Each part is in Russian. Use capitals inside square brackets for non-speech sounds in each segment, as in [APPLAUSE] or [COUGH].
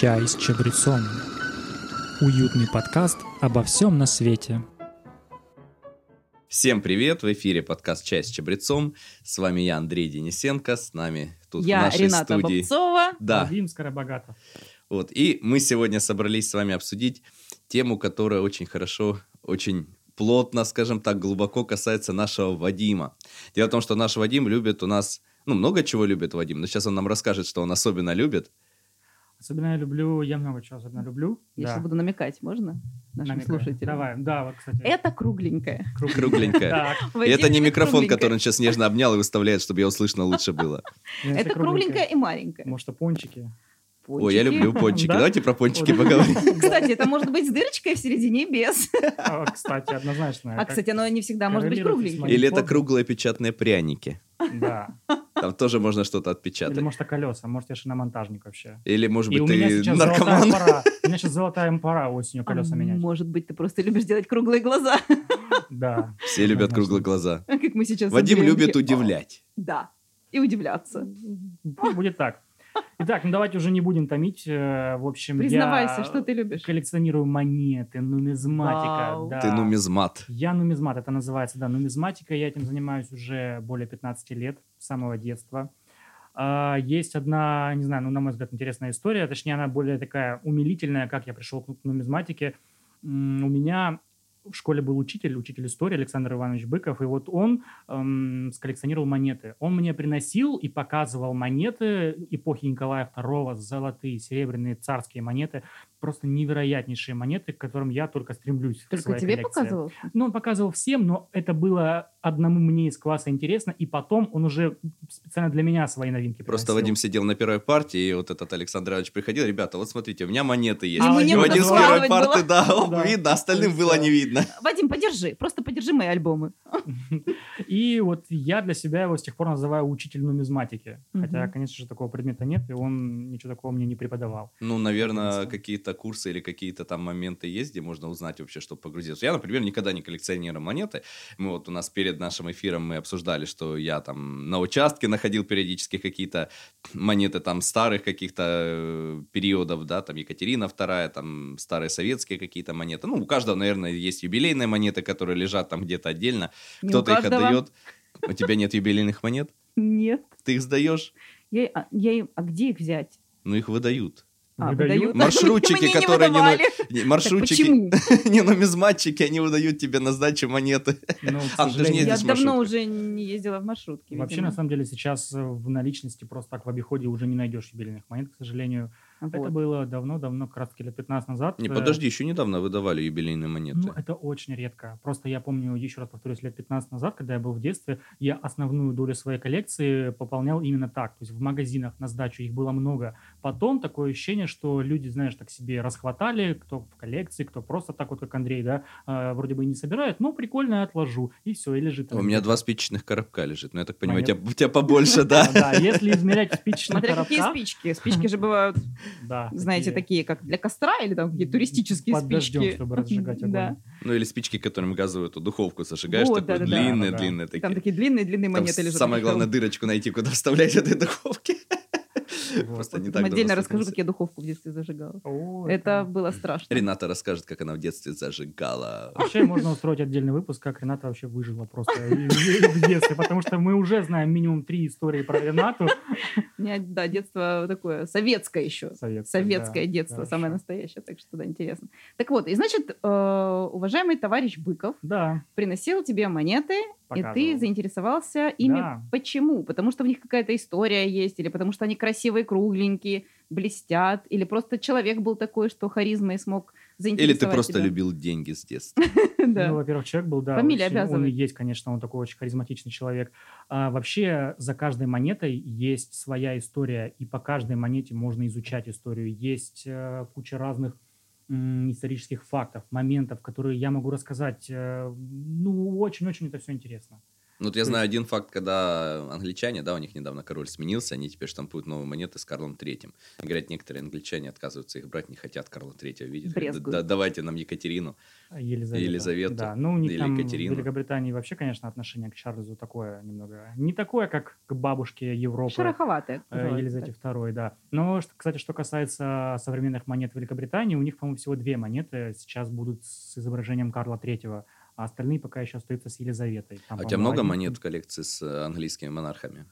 Чай с чабрецом. Уютный подкаст обо всем на свете. Всем привет! В эфире подкаст «Чай с чабрецом». С вами я, Андрей Денисенко. С нами тут в Я нашей Рената студии... Бобцова. Да, Вадим Скоробогатов. вот. И мы сегодня собрались с вами обсудить тему, которая очень хорошо, очень плотно, скажем так, глубоко касается нашего Вадима. Дело в том, что наш Вадим любит у нас... Ну, много чего любит Вадим, но сейчас он нам расскажет, что он особенно любит. Особенно я люблю, я много чего особенно люблю. Я Да. сейчас буду намекать, можно? Нашим Намекаю. слушателям. Давай, да, вот, кстати. Это кругленькое. Кругленькая. Так, И это не микрофон, кругленькое. который он сейчас нежно обнял и выставляет, чтобы я услышно лучше было. Это кругленькое и маленькое. Может, а пончики. Ой, я Пончики. люблю пончики. Да? Давайте про пончики Вот. поговорим. [LAUGHS] Кстати, это может быть с дырочкой в середине и без. А, Кстати, однозначно. А, кстати, оно не всегда может быть кругленьким. Или это круглые печатные пряники. Да. Там тоже можно что-то Или, отпечатать. может, это колеса. Может, я шиномонтажник вообще. Или, может быть, меня ты сейчас золотая наркоман. пора. У меня сейчас золотая пора осенью колеса А менять. Может быть, ты просто любишь делать круглые глаза, Да. Все любят круглые глаза. как мы сейчас. Вадим любит удивлять. «О, Да. И удивляться. Будет так. Итак, ну давайте уже не будем томить. Э, В общем, Признавайся, я что ты любишь. коллекционирую монеты, нумизматика. Вау. да. Ты нумизмат. Я нумизмат, это называется, да, нумизматика. Я этим занимаюсь уже более 15 лет, с самого детства. А, Есть одна, не знаю, ну, на мой взгляд, интересная история, точнее, она более такая умилительная, как я пришел к нумизматике. У меня в школе был учитель, учитель истории Александр Иванович Быков, и вот он эм, сколлекционировал монеты. Он мне приносил и показывал монеты эпохи Николая II, золотые, серебряные, царские монеты, просто невероятнейшие монеты, к которым я только стремлюсь. в Только своей тебе коллекции. показывал? Ну, он показывал всем, но это было одному мне из класса интересно, и потом он уже специально для меня свои новинки Просто приносил. Вадим сидел на первой партии, и вот этот Александр Иванович приходил. Ребята, вот смотрите, у меня монеты есть. А Ему Вадим с первой парты, было. да, он Да. видно, остальным И было не видно. [LAUGHS] Вадим, подержи. Просто подержи мои альбомы. И вот я для себя его с тех пор называю учитель нумизматики. Хотя, конечно же, такого предмета нет, и он ничего такого мне не преподавал. Ну, наверное, какие-то курсы или какие-то там моменты есть, где можно узнать вообще, чтобы погрузиться. Я, например, никогда не коллекционирую монеты. Мы вот у нас перед нашим эфиром мы обсуждали, что я там на участке находил периодически какие-то монеты там старых каких-то э, периодов, да, там Екатерина II, там старые советские какие-то монеты. Ну, у каждого, наверное, есть юбилейные монеты, которые лежат там где-то отдельно. Не у Кто-то их отдает. У тебя нет юбилейных монет? Нет. Ты их сдаешь? Я, а, я им- а где их взять? Ну, их выдают. А, Выдают? Маршрутчики, [LAUGHS] Мне не которые не. Не, Так Маршрутчики, почему? [LAUGHS] не нумизматчики, они выдают тебе на сдачу монеты. Ну, А, ты же не Я давно уже не ездила в маршрутке. Вообще, видимо. на самом деле, сейчас в наличности просто так в обиходе уже не найдешь юбилейных монет, к сожалению. Это Вот. было давно-давно, как раз таки лет 15 назад. Не, Э, подожди, еще недавно выдавали юбилейные монеты. Ну, это очень редко. Просто я помню, еще раз повторюсь, лет 15 назад, когда я был в детстве, я основную долю своей коллекции пополнял именно так. То есть в магазинах на сдачу их было много. Потом такое ощущение, что люди, знаешь, так себе расхватали, кто в коллекции, кто просто так вот, как Андрей, да, э, вроде бы и не собирает, но прикольно я отложу. И все, и лежит. У меня два спичечных коробка лежит. Ну, я так понимаю, у тебя, Монет. у тебя побольше, да? Да, если измерять в спичечных Смотря какие коробках, спички. Спички же бывают, [LAUGHS] знаете, такие, как для костра или там какие туристические спички. чтобы разжигать [LAUGHS] огонь. Ну, или спички, которыми газовую эту духовку зажигаешь, такой да-да-да. длинные, Да-да-да. длинные И Там такие. такие длинные-длинные монеты лежат. самое главное дырочку найти, куда вставлять этой духовки. Просто не так отдельно расскажу, как я духовку в детстве зажигала. Это было страшно. Рената расскажет, как она в детстве зажигала. Вообще можно устроить отдельный выпуск, как Рената вообще выжила просто в детстве, потому что мы уже знаем минимум три истории про Ренату. У меня, да, детство такое советское еще. Советское, детство, самое настоящее, так что да, интересно. Так вот, и значит, э, уважаемый товарищ Быков приносил тебе монеты, и ты заинтересовался ими. Да. Почему? Потому что в них какая-то история есть, или потому что они красивые, кругленькие, блестят, или просто человек был такой, что харизмой смог Или заинтересовать ты просто тебя. любил деньги с детства. [LAUGHS] Да. Ну, во-первых, человек был, да. Фамилия очень- Он обязывает. и есть, конечно, он такой очень харизматичный человек. А вообще за каждой монетой есть своя история, и по каждой монете можно изучать историю. Есть э, куча разных исторических фактов, моментов, которые я могу рассказать. э, ну, очень-очень это все интересно. Ну, вот я знаю один факт, когда англичане, да, у них недавно король сменился, они теперь штампуют новые монеты с Карлом Третьим. И говорят, некоторые англичане отказываются их брать, не хотят Карла Третьего видеть. Брезгуют. «Да- давайте нам Екатерину. Елизавета. Елизавету Да, ну у них или там Екатерину. в Великобритании вообще, конечно, отношение к Чарльзу такое немного... Не такое, как к бабушке Европы. Шероховатая. э, Елизавете так. II, да. Но, кстати, что касается современных монет Великобритании, у них, по-моему, всего две монеты сейчас будут с изображением Карла III, а остальные пока еще остаются с Елизаветой. Там, А у тебя много один- монет в коллекции с э, английскими монархами?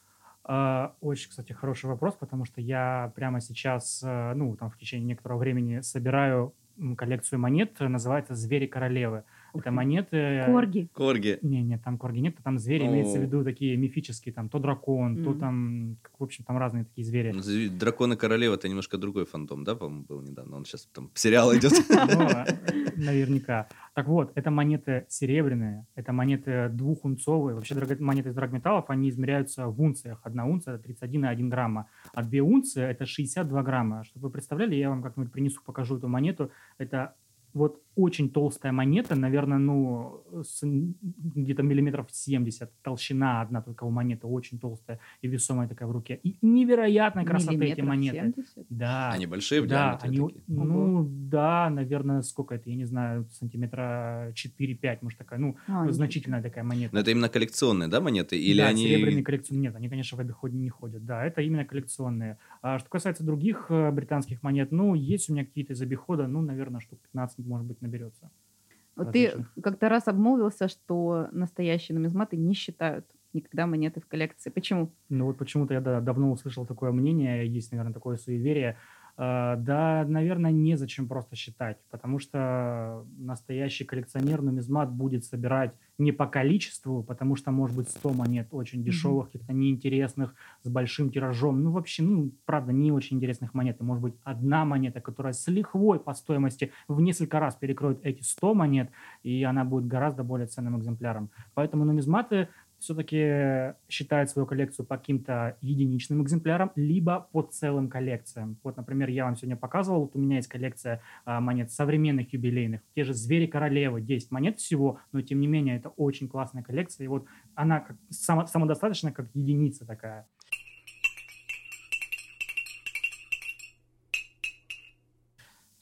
А, Очень, кстати, хороший вопрос, потому что я прямо сейчас, э, ну, там в течение некоторого времени собираю коллекцию монет, называется «Звери королевы». Ух Это ты. монеты... Корги. Корги. Не, нет, там корги нет, там звери, имеется в О. виду такие мифические, там то дракон, то там, в общем, там разные такие звери. Зв- Драконы королевы это немножко другой фантом, да, по-моему, был недавно. Он сейчас там сериал идет. [LAUGHS] Ну, э, наверняка. Так вот, это монеты серебряные, это монеты двухунцовые. Вообще монеты из драгметаллов, они измеряются в унциях. Одна унция – это 31,1 грамма, а две унции – это 62 грамма. Чтобы вы представляли, я вам как-нибудь принесу, покажу эту монету. Это вот очень толстая монета, наверное, ну, где-то миллиметров 70, толщина одна только у монеты, очень толстая и весомая такая в руке. И невероятной красоты эти монеты. 70. Да. Они большие в Да, диаметре они, такие. ну да, наверное, сколько это, я не знаю, сантиметра 4-5, может такая, ну, А, значительная такая монета. Но это именно коллекционные, да, монеты? Или да, они... серебряные коллекционные, нет, они, конечно, в обиходе не ходят, да, это именно коллекционные. А что касается других э, британских монет, ну, есть у меня какие-то из обихода, ну, наверное, штук 15, может быть, наберется. Вот ты как-то раз обмолвился, что настоящие нумизматы не считают никогда монеты в коллекции. Почему? Ну вот почему-то я да, давно услышал такое мнение, есть, наверное, такое суеверие. Э, Да, наверное, незачем просто считать, потому что настоящий коллекционер нумизмат будет собирать не по количеству, потому что может быть 100 монет очень дешевых, каких-то неинтересных, с большим тиражом. Ну, вообще, ну, правда, не очень интересных монет. И может быть одна монета, которая с лихвой по стоимости в несколько раз перекроет эти 100 монет, и она будет гораздо более ценным экземпляром. Поэтому нумизматы все-таки считают свою коллекцию по каким-то единичным экземплярам, либо по целым коллекциям. Вот, например, я вам сегодня показывал, вот у меня есть коллекция а, монет современных юбилейных, те же «Звери королевы», 10 монет всего, но тем не менее это очень классная коллекция, и вот она как, само, самодостаточна, как единица такая.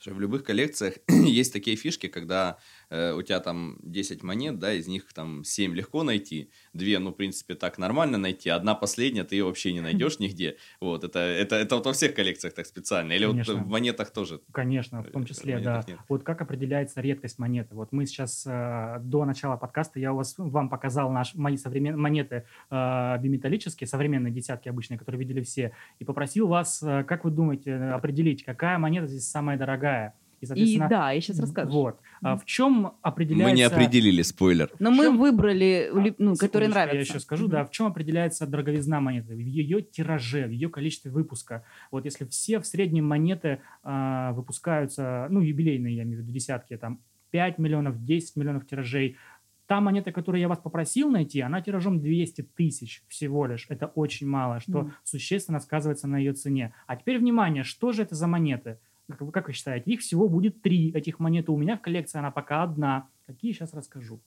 Слушай, в любых коллекциях [CLEARS THROAT] есть такие фишки, когда э, у тебя там 10 монет, да, из них там 7 легко найти, 2, ну, в принципе, так нормально найти, одна последняя ты ее вообще не [CLEARS THROAT] найдешь нигде. Вот, это, это, это вот во всех коллекциях так специально. Или Конечно. вот в монетах тоже. Конечно, в том Э, числе, монетах да. нет. Вот как определяется редкость монеты? Вот мы сейчас э, до начала подкаста я у вас вам показал наш мои современные монеты э, биметаллические, современные десятки обычные, которые видели все, и попросил вас, э, как вы думаете, определить, какая монета здесь самая дорогая? И, И соответственно, да, я сейчас расскажу. Вот. А в чем определяется... Мы не определили, спойлер. Но мы выбрали, А, ну, которые секундочку, нравятся. Я еще скажу, Мгм. да, в чем определяется дороговизна монеты? В ее тираже, в ее количестве выпуска. Вот если все в среднем монеты а, выпускаются, ну, юбилейные, я имею в виду, десятки, там, 5 миллионов, 10 миллионов тиражей, та монета, которую я вас попросил найти, она тиражом 200 тысяч всего лишь. Это очень мало, что Мгм. существенно сказывается на ее цене. А теперь, внимание, что же это за монеты? Как вы, считаете? Их всего будет три этих монеты. У меня в коллекции она пока одна. Какие, сейчас расскажу.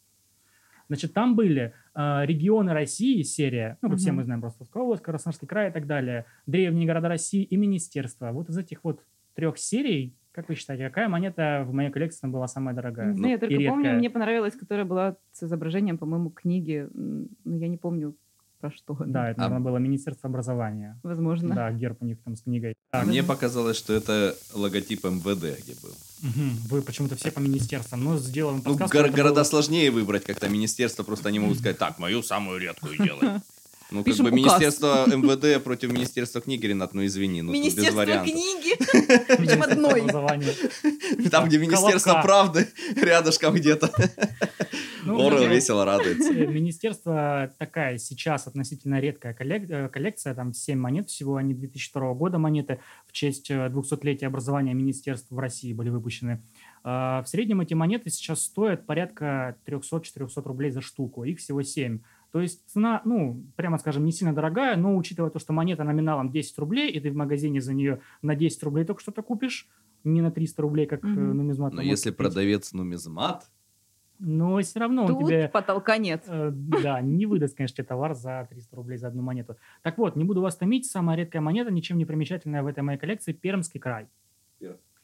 Значит, там были э, регионы России, серия, ну, как все Мгм. мы знаем, Ростовская область, Красноярский край и так далее, древние города России и министерства. Вот из этих вот трех серий, как вы считаете, какая монета в моей коллекции была самая дорогая? Не знаю, я и только помню, мне понравилась, которая была с изображением, по-моему, книги. Ну, я не помню, про что. Да, это, А- наверное, было Министерство образования. Возможно. Да, герб у них там с книгой. А Так, мне показалось, что это логотип МВД, где был. мгм, Вы почему-то все по министерствам. Но сделаем Ну, подкаст. гор- чтобы города было- сложнее выбрать, как-то министерство просто не могут сказать, так, мою самую редкую делай. [LAUGHS] Ну, как Пишем бы указ. министерство МВД против министерства книги, Ренат, ну извини, ну тут без Министерство вариантов. книги. [LAUGHS] Министерство Причем одной. Там, где министерство правды, [LAUGHS] рядышком где-то. Ну, Орел ну, весело радуется. Э, Министерство такая сейчас относительно редкая э, коллекция, там 7 монет всего, они 2002 года монеты в честь э, 200-летия образования министерств в России были выпущены. А, В среднем эти монеты сейчас стоят порядка 300-400 рублей за штуку, их всего 7. То есть цена, ну, прямо скажем, не сильно дорогая, но учитывая то, что монета номиналом 10 рублей, и ты в магазине за нее на 10 рублей только что-то купишь, не на 300 рублей, как Мгм. нумизмат. Но если купить. продавец нумизмат, Но все равно он Тут тебе... потолка нет. э, Да, не выдаст, конечно, тебе товар за 300 рублей за одну монету. Так вот, не буду вас томить, самая редкая монета, ничем не примечательная в этой моей коллекции, Пермский край.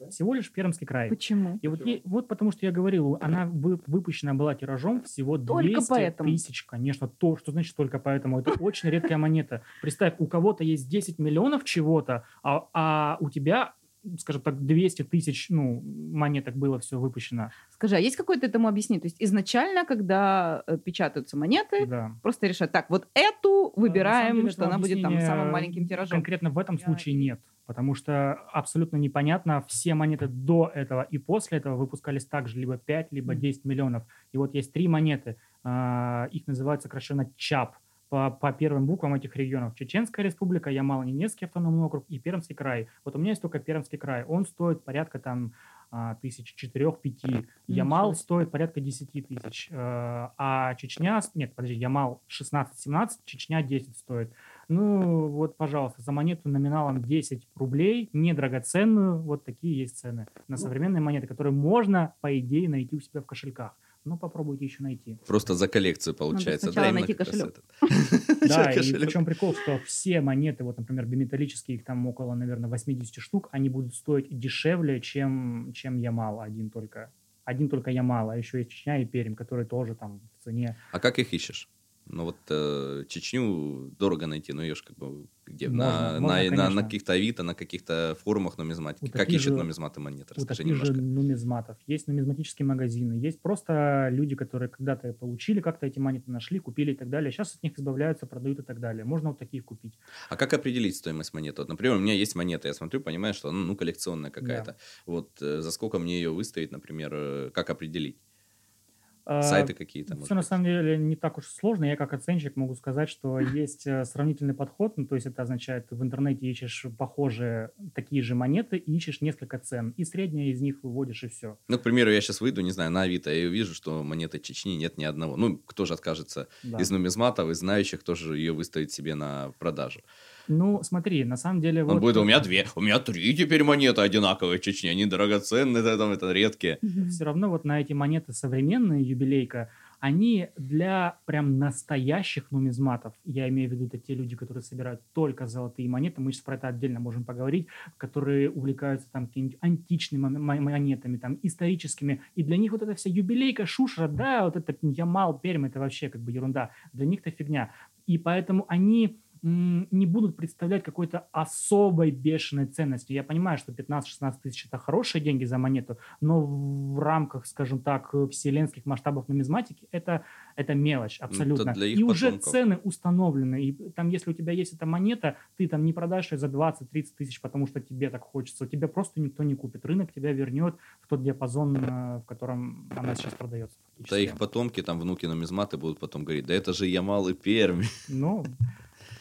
Всего лишь Пермский край. Почему? И вот, ей- вот потому что я говорил, она вы- выпущена была тиражом всего Только 200 поэтому. тысяч. Конечно, то, что значит только поэтому. Это очень редкая монета. Представь, у кого-то есть 10 миллионов чего-то, а, а у тебя, скажем так, 200 тысяч ну, монеток было все выпущено. Скажи, а есть какое-то этому объяснение? То есть изначально, когда э, печатаются монеты, Да. просто решают, так, вот эту выбираем, деле, что она будет там самым маленьким тиражом. Конкретно в этом Я- случае нет. Потому что абсолютно непонятно, все монеты до этого и после этого выпускались также либо 5, либо Мгм. 10 миллионов. И вот есть три монеты, а, их называют сокращенно ЧАП по, по первым буквам этих регионов. Чеченская республика, Ямало-Ненецкий автономный округ и Пермский край. Вот у меня есть только Пермский край. Он стоит порядка там а, тысяч четырех-пяти. Ямал Ничего себе. стоит порядка 10 тысяч. Э, А Чечня... Нет, подожди, Ямал 16-17, Чечня 10 стоит. Ну, вот, пожалуйста, за монету номиналом 10 рублей, недрагоценную, вот такие есть цены на современные монеты, которые можно, по идее, найти у себя в кошельках. Но попробуйте еще найти. Просто за коллекцию получается. сначала именно найти кошелек. [LAUGHS] Да, и причем прикол, что все монеты, вот, например, биметаллические, их там около, наверное, 80 штук, они будут стоить дешевле, чем, чем Ямал один только. Один только Ямал, а еще есть Чечня и Пермь, которые тоже там в цене. А как их ищешь? Ну вот э, Чечню дорого найти, но ее ж как бы где? Можно, на, можно, на, на, на каких-то Авито, на каких-то форумах нумизматики. У как таких ищут же- нумизматы монеты? У Расскажи таких же немножко. нумизматов. Есть нумизматические магазины, есть просто люди, которые когда-то получили, как-то эти монеты нашли, купили и так далее. Сейчас от них избавляются, продают и так далее. Можно вот таких купить. А как определить стоимость монеты? Вот, например, у меня есть монета, я смотрю, понимаю, что она ну, коллекционная какая-то. Вот э, за сколько мне ее выставить, например, э, как определить? Сайты какие-то, Все на самом деле не так уж сложно. Я как оценщик могу сказать, что есть э, сравнительный подход. Ну, то есть это означает, в интернете ищешь похожие такие же монеты, и ищешь несколько цен. И среднее из них выводишь, и все. Ну, к примеру, я сейчас выйду, не знаю, на Авито, и вижу, что монеты Чечни нет ни одного. Ну, кто же откажется Да. из нумизматов, из знающих, тоже ее выставит себе на продажу. Ну, смотри, на самом деле... Он вот- будет, у меня две, у меня три теперь монеты одинаковые Чечни, они драгоценные, это, там, это редкие. все равно вот на эти монеты современные, юбилейка, они для прям настоящих нумизматов, я имею в виду это те люди, которые собирают только золотые монеты, мы сейчас про это отдельно можем поговорить, которые увлекаются там какими-нибудь античными мо- монетами, там историческими, и для них вот эта вся юбилейка, шушера, да, вот это Ямал, Пермь, это вообще как бы ерунда, для них это фигня. И поэтому они не будут представлять какой-то особой бешеной ценности. Я понимаю, что 15-16 тысяч это хорошие деньги за монету, но в рамках, скажем так, вселенских масштабов нумизматики это, это мелочь абсолютно. для их и уже потомков. цены установлены. И там, если у тебя есть эта монета, ты там не продашь ее за 20-30 тысяч, потому что тебе так хочется. У тебя просто никто не купит. Рынок тебя вернет в тот диапазон, э, в котором она сейчас продается. Да фактически. их потомки, там внуки нумизматы будут потом говорить, да это же Ямал и Пермь. Ну,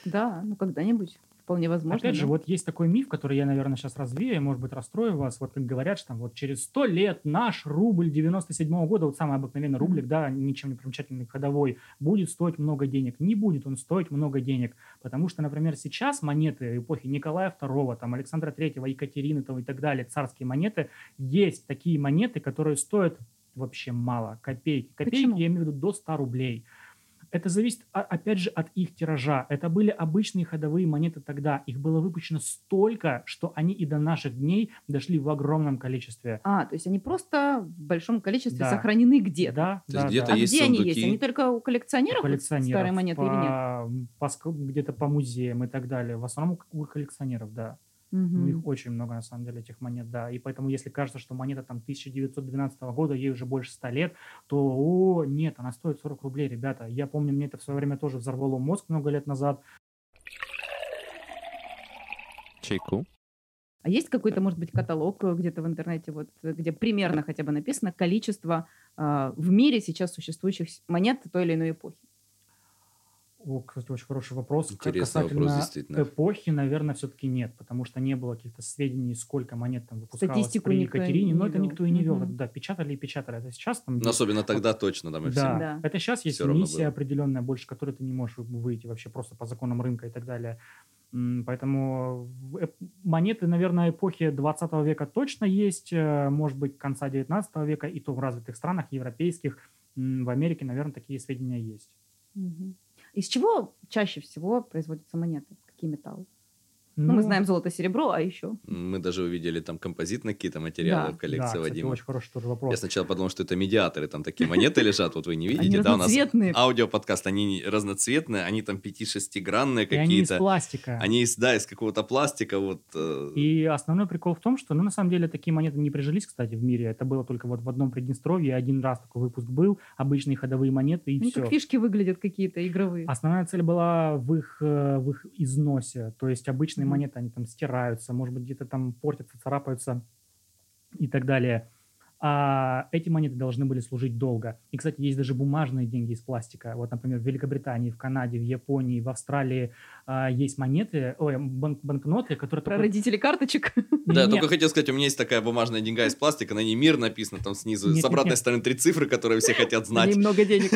Да, ну когда-нибудь. Вполне возможно. Опять же, да. вот есть такой миф, который я, наверное, сейчас развею, может быть, расстрою вас. Вот как говорят, что там вот через 100 лет наш рубль 97 года, вот самый обыкновенный рублик, да, ничем не примечательный ходовой, будет стоить много денег. Не будет он стоить много денег, потому что, например, сейчас монеты эпохи Николая II, там, Александра III, Екатерины там, и так далее, царские монеты, есть такие монеты, которые стоят вообще мало, копейки. Копейки, Почему? я имею в виду до 100 рублей. Это зависит, а- опять же, от их тиража. Это были обычные ходовые монеты тогда. Их было выпущено столько, что они и до наших дней дошли в огромном количестве. А, то есть они просто в большом количестве Да. сохранены где-то. Да, То есть да, где-то да. А есть где они сундуки. есть? Они только у коллекционеров, вот коллекционеров, старые монеты или нет? по- по где-то по музеям и так далее. В основном у коллекционеров, да. Ну, Мгм. их очень много, на самом деле, этих монет, да. И поэтому, если кажется, что монета там 1912 года, ей уже больше 100 лет, то, о, нет, она стоит 40 рублей, ребята. Я помню, мне это в свое время тоже взорвало мозг много лет назад. Чайку. А есть какой-то, может быть, каталог э, где-то в интернете, вот, э, где примерно хотя бы написано количество а, в мире сейчас существующих монет той или иной эпохи? О, кстати, очень хороший вопрос. Интересный вопрос, Касательно действительно. эпохи, наверное, все-таки нет, потому что не было каких-то сведений, сколько монет там выпускалось Статистику при Екатерине, но это никто и не вел. Мгм. Да, печатали и печатали. Это сейчас там... Ну, есть- особенно тогда точно, там и да, все. Да. это сейчас есть равно миссия было. определенная, больше которой ты не можешь выйти вообще просто по законам рынка и так далее. Поэтому монеты, наверное, эпохи 20 века точно есть, э, может быть, конца 19 века, и то в развитых странах европейских В Америке, наверное, такие сведения есть. Мгм. Из чего чаще всего производятся монеты? Какие металлы? Ну, мы знаем золото, серебро, а еще? Мы даже увидели там композитные какие-то материалы Да. в коллекции да, кстати, Вадима. очень хороший тоже вопрос. Я сначала подумал, что это медиаторы, там такие монеты лежат, вот вы не видите, да, у нас разноцветные. аудиоподкаст, они разноцветные, они там 5-6-гранные И они из какие-то. пластика. Они из, да, из какого-то пластика, вот. э, И основной прикол в том, что, ну, на самом деле, такие монеты не прижились, кстати, в мире. Это было только вот в одном Приднестровье. Один раз такой выпуск был. Обычные ходовые монеты, и Они все. как фишки выглядят какие-то игровые. Основная цель была в их, э, в их износе. То есть обычные. Монеты, они там стираются, может быть, где-то там портятся, царапаются и так далее. А эти монеты должны были служить долго. И, кстати, есть даже бумажные деньги из пластика. Вот, например, в Великобритании, в Канаде, в Японии, в Австралии а, есть монеты, ой, банк- банкноты, которые... Про только- родителей карточек. [LAUGHS] Да, Не-не, только хотел сказать, у меня есть такая бумажная деньга из пластика, на ней мир написано там снизу, Нет, с обратной нет, нет. стороны три цифры, которые все хотят знать. Они много денег.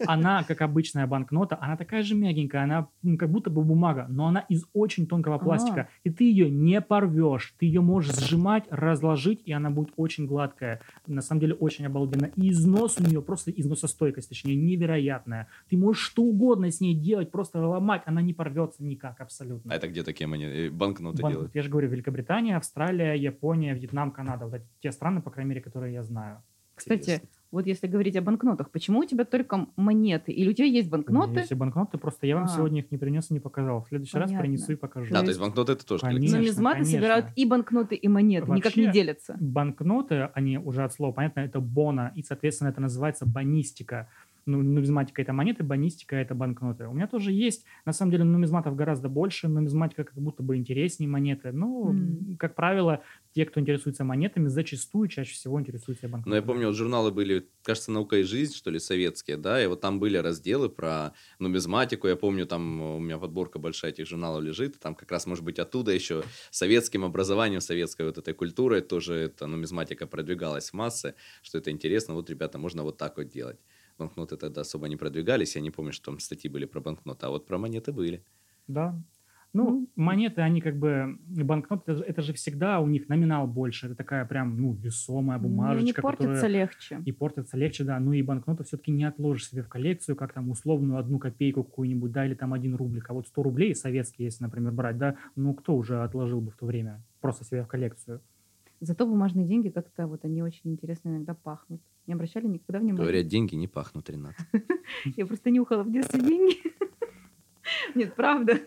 [LAUGHS] она, как обычная банкнота, она такая же мягенькая, она как будто бы бумага, но она из очень тонкого пластика. И ты ее не порвешь. Ты ее можешь сжимать, разложить, и она будет очень гладкая. На самом деле очень обалденно. И износ у нее просто износостойкость, точнее, невероятная. Ты можешь что угодно с ней делать, просто ломать, она не порвется никак абсолютно. А это где такие монеты? Банкноты Банк- делают? Я же говорю, Великобритания, Австралия, Япония, Вьетнам, Канада. Вот эти те страны, по крайней мере, которые я знаю. Кстати, Интересно. Вот если говорить о банкнотах, почему у тебя только монеты? Или у тебя есть банкноты? Есть и банкноты, просто я вам А. сегодня их не принес и не показал. В следующий раз Понятно. принесу и покажу. Да, То то есть банкноты это тоже Конечно. Нумизматы конечно. собирают и банкноты, и монеты, никак не Вообще, делятся. банкноты, они уже от слова, понятно, это бона, и, соответственно, это называется банистика. Ну, нумизматика это монеты, банистика это банкноты. У меня тоже есть, на самом деле, нумизматов гораздо больше, нумизматика как будто бы интереснее монеты. Ну, М. как правило, те, кто интересуется монетами, зачастую чаще всего интересуются банкнотами. Но я помню, вот журналы были, кажется, «Наука и жизнь», что ли, советские, да, и вот там были разделы про нумизматику. Я помню, там у меня подборка большая этих журналов лежит, и там как раз, может быть, оттуда еще советским образованием, советской вот этой культурой тоже эта нумизматика продвигалась в массы, что это интересно. Вот, ребята, можно вот так вот делать. Банкноты тогда особо не продвигались, я не помню, что там статьи были про банкноты, а вот про монеты были. Да. Ну, Ну, монеты, они как бы, банкноты, это же, это же всегда у них номинал больше. Это такая прям, ну, весомая Ну, Не бумажечка, портится которая... легче. И портится легче, да. Ну и банкноту все-таки не отложишь себе в коллекцию, как там условную одну копейку какую-нибудь, да, или там один рублик. А вот 100 рублей советские, если, например, брать, да, ну кто уже отложил бы в то время просто себе в коллекцию? Зато бумажные деньги как-то вот они очень интересно иногда пахнут. Не обращали никогда внимания? Говорят, деньги не пахнут, Ренат. [LAUGHS] Я просто нюхала в детстве деньги. [LAUGHS] Нет, правда.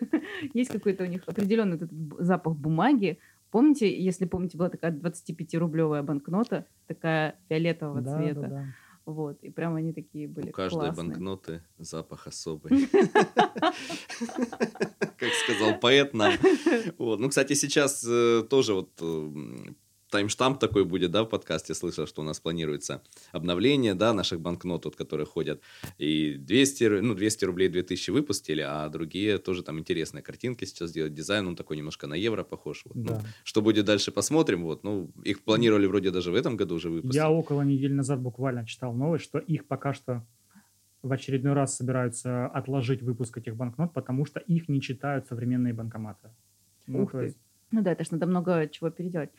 Есть какой-то у них определенный запах бумаги. Помните, если помните, была такая 25-рублевая банкнота, такая фиолетового Да, цвета. да, да. Вот. И прям они такие были У каждой классные. банкноты запах особый. [LAUGHS] Как сказал поэт нам. Вот. Ну, кстати, сейчас э, тоже вот таймштамп такой будет, да, в подкасте. Слышал, что у нас планируется обновление, да, наших банкнот, вот, которые ходят. И 200, ру- ну, 200 рублей 2000 выпустили, а другие тоже там интересные картинки сейчас делают. Дизайн, он такой немножко на евро похож. Вот. Ну, Да. что будет дальше, посмотрим. Вот. Ну, их планировали вроде даже в этом году уже выпустить. Я около недели назад буквально читал новость, что их пока что в очередной раз собираются отложить выпуск этих банкнот, потому что их не читают современные банкоматы. Ну, Ух ты. есть Ну да, это ж надо много чего переделать.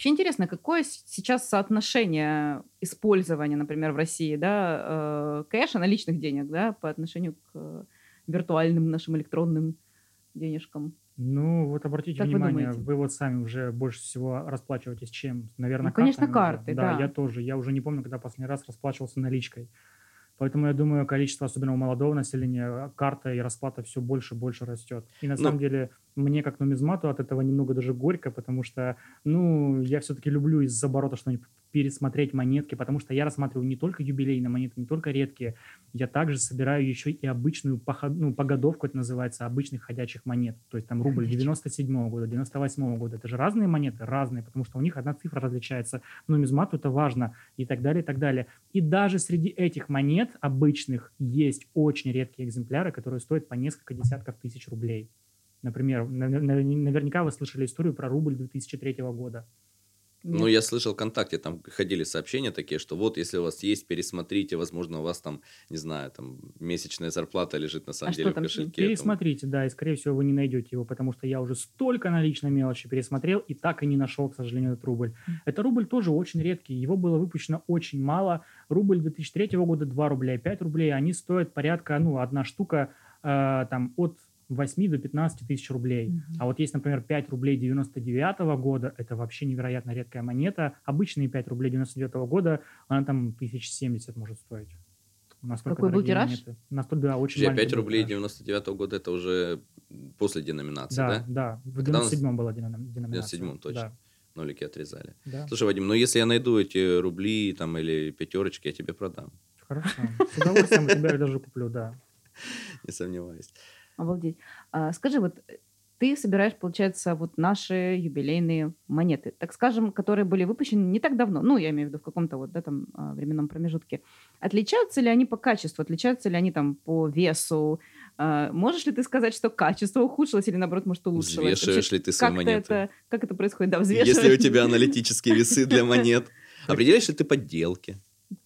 Вообще интересно, какое сейчас соотношение использования, например, в России, да, э, кэша, наличных денег, да, по отношению к э, виртуальным нашим электронным денежкам? Ну, вот обратите Как вы внимание, думаете? вы, вот сами уже больше всего расплачиваетесь чем? Наверное, Ну, конечно, карты, да. я тоже. Я уже не помню, когда последний раз расплачивался наличкой. Поэтому я думаю, количество, особенно у молодого населения, карта и расплата все больше и больше растет. И на Ну- самом деле мне, как нумизмату, от этого немного даже горько, потому что, ну, я все-таки люблю из-за оборота что-нибудь пересмотреть монетки, потому что я рассматриваю не только юбилейные монеты, не только редкие, я также собираю еще и обычную поход- ну, погодовку, это называется, обычных ходячих монет. То есть там рубль 97 года, 98 года. Это же разные монеты, разные, потому что у них одна цифра различается. Нумизмату это важно и так далее, и так далее. И даже среди этих монет обычных есть очень редкие экземпляры, которые стоят по несколько десятков тысяч рублей. Например, навер- навер- наверняка вы слышали историю про рубль 2003 года. Ну, я слышал ВКонтакте, там ходили сообщения такие, что вот, если у вас есть, пересмотрите, возможно, у вас там, не знаю, там месячная зарплата лежит на самом А деле что в там? кошельке. там. Пересмотрите, да, и, скорее всего, вы не найдете его, потому что я уже столько на личной мелочи пересмотрел и так и не нашел, к сожалению, этот рубль. Мгм. Это рубль тоже очень редкий, его было выпущено очень мало. Рубль 2003 года 2 рубля и 5 рублей, они стоят порядка, ну, одна штука э, там от 8 до 15 тысяч рублей. Мгм. А вот есть, например, 5 рублей 99 года, это вообще невероятно редкая монета. Обычные 5 рублей 99 года, она там 1070 может стоить. Настолько Какой был тираж? монеты. Настолько, да, очень Подожди, а маленький 5 был рублей тираж. 99 года это уже после деноминации, Да, да? да. В Когда у нас- 97-м была деноминация. 97-м, точно. Нолики отрезали. Да, да. Слушай, Вадим, ну если я найду эти рубли там или пятерочки, я тебе продам. Хорошо. С удовольствием тебя даже куплю, да. [LAUGHS] Не сомневаюсь. Обалдеть. А, скажи, вот э, ты собираешь, получается, вот наши юбилейные монеты, так скажем, которые были выпущены не так давно, ну, я имею в виду в каком-то вот, да, там, а, временном промежутке. Отличаются ли они по качеству, отличаются ли они там по весу? А, можешь ли ты сказать, что качество ухудшилось или, наоборот, может, улучшилось? Взвешиваешь Вообще, ли ты свои как монеты? Это, как это происходит? Да, взвешиваешь. Если у тебя аналитические весы для [LAUGHS] монет, определяешь ли ты подделки?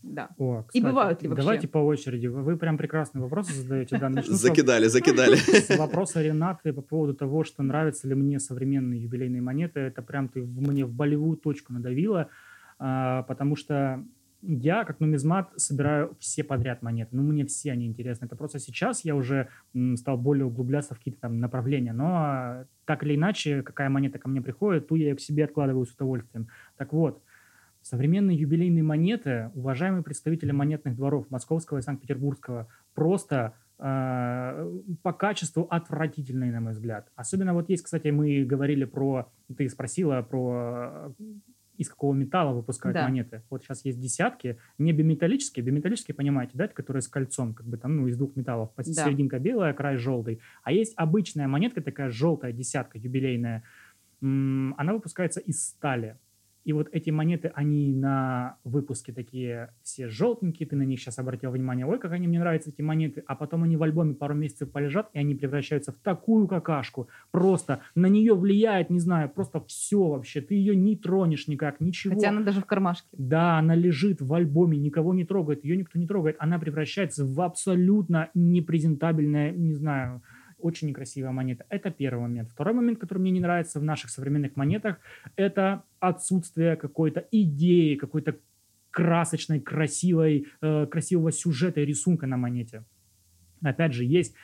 Да. О, И кстати, бывают ли вообще? Давайте по очереди. Вы прям прекрасные вопросы задаете. Да, начну с Закидали, закидали. с вопроса Ренаты по поводу того, что нравятся ли мне современные юбилейные монеты. Это прям ты мне в болевую точку надавила, потому что я, как нумизмат, собираю все подряд монеты. Ну, мне все они интересны. Это просто сейчас я уже стал более углубляться в какие-то там направления. Но а, так или иначе, какая монета ко мне приходит, ту я ее к себе откладываю с удовольствием. Так вот, современные юбилейные монеты, уважаемые представители монетных дворов Московского и Санкт-Петербургского, просто э, по качеству отвратительные, на мой взгляд. Особенно вот есть, кстати, мы говорили про, ты спросила про э, из какого металла выпускают Да. монеты. Вот сейчас есть десятки, не биметаллические, биметаллические, понимаете, да, которые с кольцом, как бы там, ну, из двух металлов, Да. серединка белая, край желтый. А есть обычная монетка, такая желтая десятка, юбилейная, она выпускается из стали. И вот эти монеты, они на выпуске такие все желтенькие, ты на них сейчас обратил внимание, ой, как они мне нравятся, эти монеты, а потом они в альбоме пару месяцев полежат, и они превращаются в такую какашку, просто на нее влияет, не знаю, просто все вообще, ты ее не тронешь никак, ничего. Хотя она даже в кармашке. Да, она лежит в альбоме, никого не трогает, ее никто не трогает. Она превращается в абсолютно непрезентабельное, не знаю, очень некрасивая монета. Это первый момент. Второй момент, который мне не нравится в наших современных монетах, это отсутствие какой-то идеи, какой-то красочной, красивой, э, красивого сюжета и рисунка на монете. Опять же, есть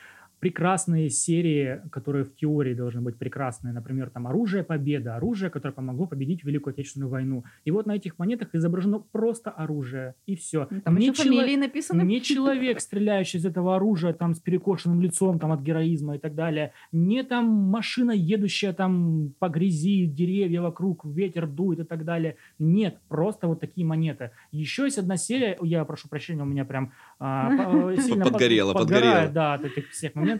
прекрасные серии, которые в теории должны быть прекрасные. Например, там «Оружие Победа», оружие, которое помогло победить Великую Отечественную войну. И вот на этих монетах изображено просто оружие, и все. Ну, Там еще фамилии написаны. Не человек, стреляющий из этого оружия, там, с перекошенным лицом, там, от героизма и так далее. Не там машина, едущая там по грязи, деревья вокруг, ветер дует и так далее. Нет, просто вот такие монеты. Еще есть одна серия, я прошу прощения, у меня прям а, [LAUGHS] сильно под- Подгорело, подгорело. Да, от этих всех моментов.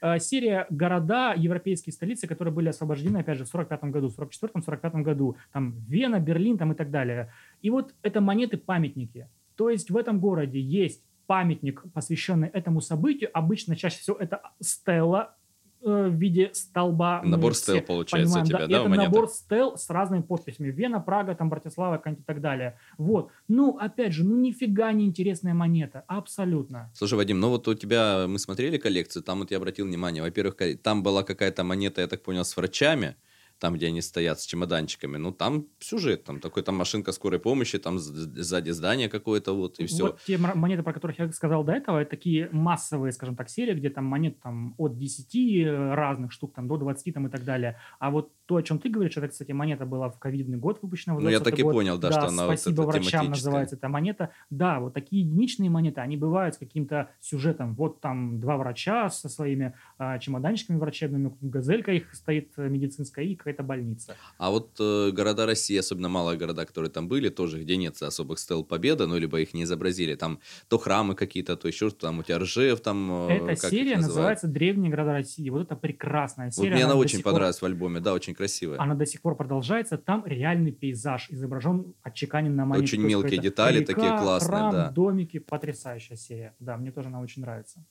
А, [LAUGHS] Серия города, европейские столицы, которые были освобождены, опять же, в 45 году, в 44-45 году. Там Вена, Берлин там и так далее. И вот это монеты-памятники. То есть в этом городе есть памятник, посвященный этому событию. Обычно чаще всего это стела э, в виде столба. Набор стел получается у понимаем, тебя, да? да, это монетах? набор стел с разными подписями. Вена, Прага, там Братислава, и так далее. Вот. Ну, опять же, ну нифига не интересная монета. Абсолютно. Слушай, Вадим, ну вот у тебя, мы смотрели коллекцию, там вот я обратил внимание, во-первых, там была какая-то монета, я так понял, с врачами, там, где они стоят с чемоданчиками, ну там сюжет, там такой, там машинка скорой помощи, там сзади здание какое-то вот, и все. Вот те монеты, про которых я сказал до этого, это такие массовые, скажем так, серии, где там монет там от 10 разных штук там, до 20 там, и так далее. А вот то, о чем ты говоришь, это, кстати, монета была в ковидный год выпущена. в Ну, я 20 так и год. понял, да, что она вот спасибо эта врачам называется эта монета. Да, вот такие единичные монеты, они бывают с каким-то сюжетом. Вот там два врача со своими а, чемоданчиками врачебными, газелька их стоит э, медицинская и какая-то больница. А вот э, города России, особенно малые города, которые там были, тоже, где нет особых стел победы, ну, либо их не изобразили, там то храмы какие-то, то еще что-то, там у тебя Ржев, там... э, Эта серия называется «Древние города России». Вот это прекрасная Вот серия. мне она до очень пор- понравилась в альбоме, да, очень красивая. Она до сих пор продолжается. Там реальный пейзаж изображен, отчеканен на монете. Очень мелкие детали река, такие классные, храм, да. домики. Потрясающая серия. Да, мне тоже она очень нравится.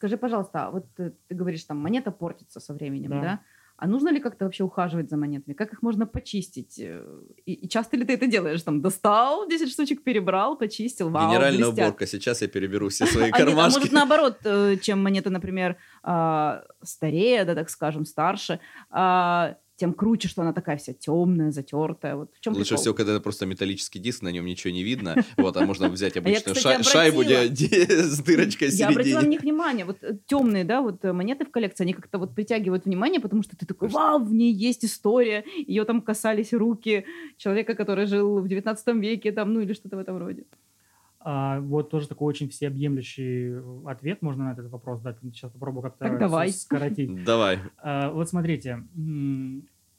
Скажи, пожалуйста, а вот ты, ты говоришь, там монета портится со временем, Да. да? А нужно ли как-то вообще ухаживать за монетами? Как их можно почистить? Э, И, и часто ли ты это делаешь? Там достал 10 штучек, перебрал, почистил, вау, Генеральная блестят. уборка. Сейчас я переберу все [LAUGHS] свои нет, а кармашки. может, наоборот, э, чем монета, например, а, старее, да, так скажем, старше, а, тем круче, что она такая вся темная, затертая. Вот в чем Лучше всего, когда это просто металлический диск, на нем ничего не видно. Вот, а можно взять [LAUGHS] обычную кстати, ша- шайбу с дырочкой Я обратила на них внимание. Вот темные, да, вот э, монеты в коллекции, они как-то вот притягивают внимание, потому что ты такой, вау, в ней есть история. Ее там касались руки человека, который жил в 19 веке, там, ну или что-то в этом роде. А, вот тоже такой очень всеобъемлющий ответ можно на этот вопрос дать. Сейчас попробую как-то Так давай. скоротить. Давай. А, Вот смотрите,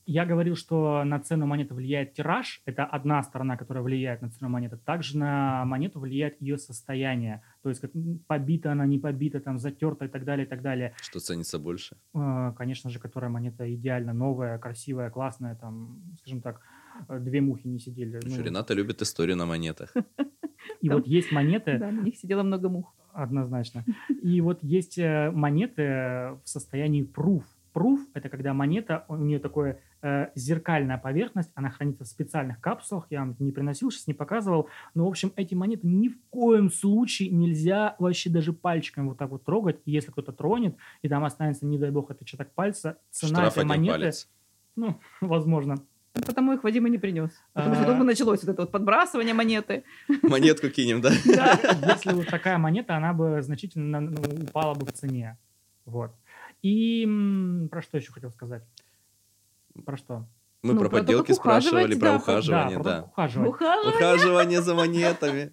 я говорил, что на цену монеты влияет тираж. Это одна сторона, которая влияет на цену монеты. Также на монету влияет ее состояние. То есть, как побита она, не побита, там, затерта и так далее, и так далее. Что ценится больше? А, Конечно же, которая монета идеально новая, красивая, классная, там, скажем так, э, две мухи не сидели. Ну, Что Рената любит историю на монетах. [LAUGHS] и вот есть монеты, Да, на них сидело много мух. Однозначно. И вот есть э, монеты в состоянии proof. Proof – это когда монета, у нее такое э, зеркальная поверхность, она хранится в специальных капсулах, я вам это не приносил, сейчас не показывал, но, в общем, эти монеты ни в коем случае нельзя вообще даже пальчиком вот так вот трогать, и если кто-то тронет, и там останется, не дай бог, отпечаток пальца, цена Штраф этой монеты, палец. ну, [LAUGHS] возможно, Потому их Вадим и не принес. Потому что А. дома началось вот это вот подбрасывание монеты. Монетку кинем, да? Да, если вот такая монета, она бы значительно ну, упала бы в цене. Вот. И про что еще хотел сказать? Про что? Мы Ну, про про подделки спрашивали, про да, ухаживание, да, про да. Ухаживание. Ухаживание за монетами.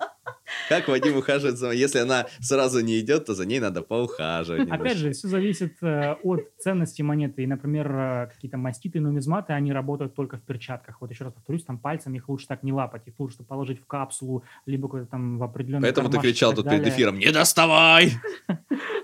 Как Вадим ухаживает за Если она сразу не идет, то за ней надо поухаживать. Опять немножко. же, все зависит э, от ценности монеты. И, например, э, какие-то маститы, нумизматы, они работают только в перчатках. Вот еще раз повторюсь, там пальцем их лучше так не лапать. Их лучше положить в капсулу, либо какой-то там в определенный Поэтому ты кричал тут перед далее. эфиром, не доставай! [LAUGHS]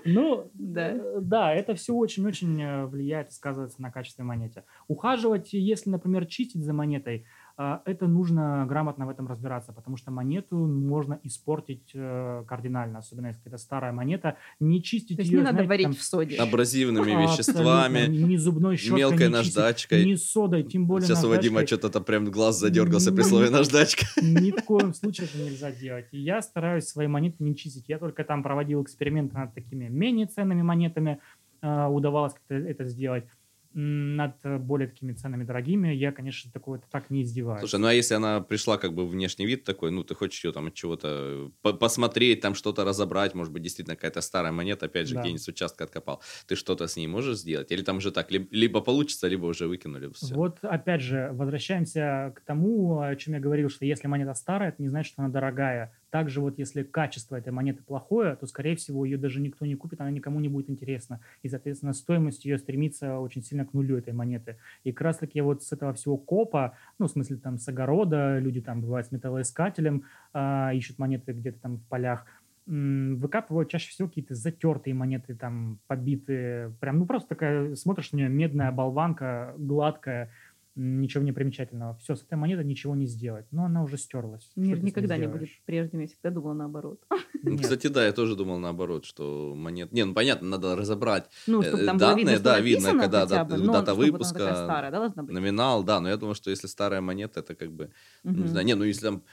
Ну, Да. да. да, это все очень-очень э, влияет и сказывается на качестве монеты. Ухаживать, если, например, чистить за монетой, э, это нужно грамотно в этом разбираться, потому что монету можно испортить э, кардинально, особенно если это старая монета. Не чистить То есть ее, не надо знаете, варить там, в соде. Абразивными абсолютно веществами, ни зубной щеткой, мелкой чистить, наждачкой. ни содой, тем более Сейчас у Вадима наждачкой. что-то прям глаз задергался при слове наждачка. [LAUGHS] Ни в коем случае это нельзя делать. И я стараюсь свои монеты не чистить. Я только там проводил эксперименты над такими менее ценными монетами. Э, удавалось как-то это сделать. Над э, более такими ценными дорогими я, конечно, такое так не издеваюсь. Слушай, ну а если она пришла как бы внешний вид такой, ну ты хочешь ее там от чего-то по- посмотреть, там что-то разобрать, может быть, действительно какая-то старая монета, опять же, Да. где-нибудь с участка откопал, ты что-то с ней можешь сделать? Или там уже так, либо, либо получится, либо уже выкинули все. Вот опять же, возвращаемся к тому, о чем я говорил, что если монета старая, это не значит, что она дорогая. Также вот если качество этой монеты плохое, то, скорее всего, ее даже никто не купит, она никому не будет интересна. И, соответственно, стоимость ее стремится очень сильно к нулю этой монеты. И как раз-таки вот с этого всего копа, ну, в смысле там с огорода, люди там бывают с металлоискателем, а, ищут монеты где-то там в полях, выкапывают чаще всего какие-то затертые монеты, там, побитые. Прям, ну, просто такая, смотришь на нее, медная болванка, гладкая, ничего не примечательного. Все, с этой монетой ничего не сделать. Но она уже стерлась. Мир никогда не будет прежним, я всегда думала наоборот. Ну, Нет. Кстати, да, я тоже думал наоборот, что монет... Не, ну понятно, надо разобрать Ну, Э, чтобы там было данные, видно, что да, видно, когда дата- бы, но дата выпуска, такая старая, да, должна быть? номинал, да, но я думаю, что если старая монета, это как бы, ну, не знаю, не, ну если там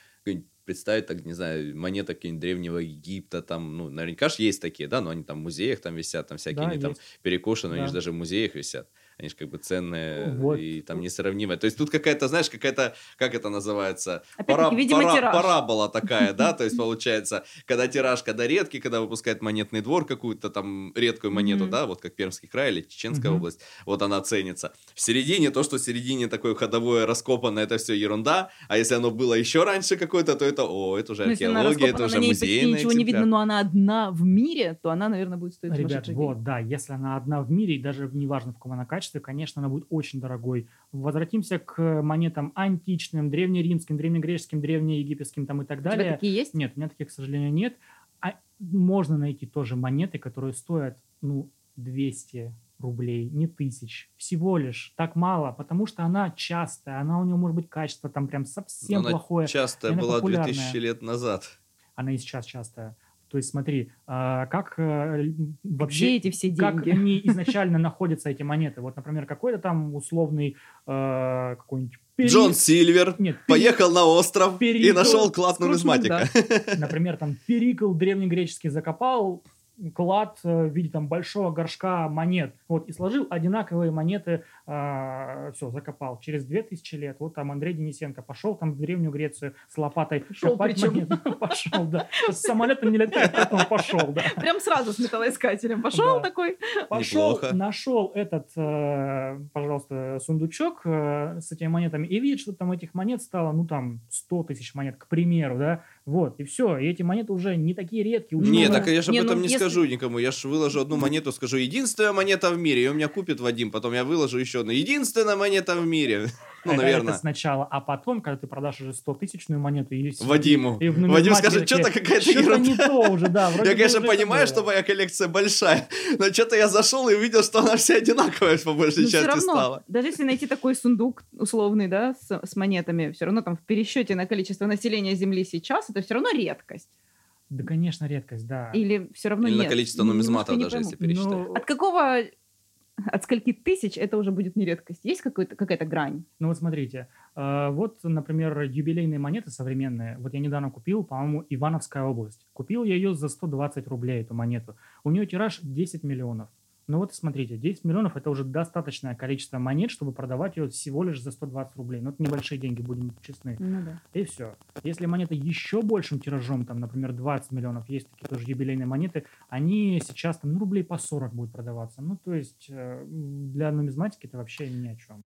представить, так, не знаю, монета какие-нибудь древнего Египта, там, ну, наверняка же есть такие, да, но они там в музеях там висят, там всякие, Да, они там есть. перекошены, они Да. же даже в музеях висят. Они же как бы ценные Вот. и там несравнимые. То есть тут какая-то, знаешь, какая-то, как это называется? Опять-таки, видимо, пара- тираж. парабола такая, да, то есть [LAUGHS] получается, когда тираж, когда редкий, когда выпускает монетный двор какую-то там редкую монету, да, вот как Пермский край или Чеченская область, вот она ценится. В середине то, что в середине такое ходовое, раскопанное, это все ерунда, а если оно было еще раньше какое-то, то это, о, это уже Ну, археология, это уже музейный ничего не видно, но она одна в мире, то она, наверное, будет стоить Ребят, вот, да, если она одна в мире, и даже неважно в каком она качестве, конечно, она будет очень дорогой. Возвратимся к монетам античным, древнеримским, древнегреческим, древнеегипетским там и так У тебя далее. такие есть? Нет, у меня таких, к сожалению, нет. А можно найти тоже монеты, которые стоят, ну, 200 рублей, не тысяч. Всего лишь так мало, потому что она частая, она у нее может быть качество там прям совсем Она плохое. часто и она была популярная. 2000 лет назад. Она и сейчас частая. То есть смотри, а, как э, вообще... Где эти все Как деньги? они [LAUGHS] изначально находятся, эти монеты. Вот, например, какой-то там условный э, какой-нибудь... пери- Джон Сильвер Нет, поехал на остров и Перикл. нашел клад Скрудж нумизматика. [LAUGHS] Например, там Перикл древнегреческий закопал клад э, в виде там большого горшка монет, вот, и сложил одинаковые монеты, все, закопал. Через 2000 лет, вот там Андрей Денисенко пошел там в Древнюю Грецию с лопатой Пошел копать причем. монеты. [LAUGHS] Пошел, да. С самолетом не летает, поэтому пошел, да. Прям сразу с металлоискателем. Пошел Да. такой. Пошел, Неплохо. нашел этот, э, пожалуйста, сундучок э, с этими монетами и видит, что там этих монет стало, ну там, 100 тысяч монет, к примеру, да, вот, и все, и эти монеты уже не такие редкие. Ну, Не, так я же об Не, этом ну, не если- скажу никому. Я же выложу одну монету, скажу, единственная монета в мире. И у меня купит Вадим, потом я выложу еще одну. Единственная монета в мире. Ну, Это- наверное. Это сначала, а потом, когда ты продашь уже 100 тысячную монету, и Вадиму. и в Вадим скажет, что-то какая-то «Что-то не ерунда. то уже, да. вроде Я, конечно, понимаю, было». что моя коллекция большая, но что-то я зашел и увидел, что она вся одинаковая по большей Но все части равно, стала. даже если найти такой сундук условный, да, с, с монетами, все равно там в пересчете на количество населения Земли сейчас, это все равно редкость. Да, конечно, редкость, да. Или все равно Или на нет. количество Немножко нумизматов даже, если пересчитать. Ну, От какого, [LAUGHS] от скольки тысяч это уже будет не редкость? Есть какая-то грань? Ну вот смотрите, э, вот, например, юбилейные монеты современные. Вот я недавно купил, по-моему, Ивановская область. Купил я ее за 120 рублей, эту монету. У нее тираж 10 миллионов. Ну вот смотрите, 10 миллионов это уже достаточное количество монет, чтобы продавать ее всего лишь за 120 рублей. Ну это небольшие деньги, будем честны. Ну да. И все. Если монета еще большим тиражом, там, например, 20 миллионов, есть такие тоже юбилейные монеты, они сейчас там, ну, рублей по 40 будут продаваться. Ну, то есть э, для нумизматики это вообще ни о чем.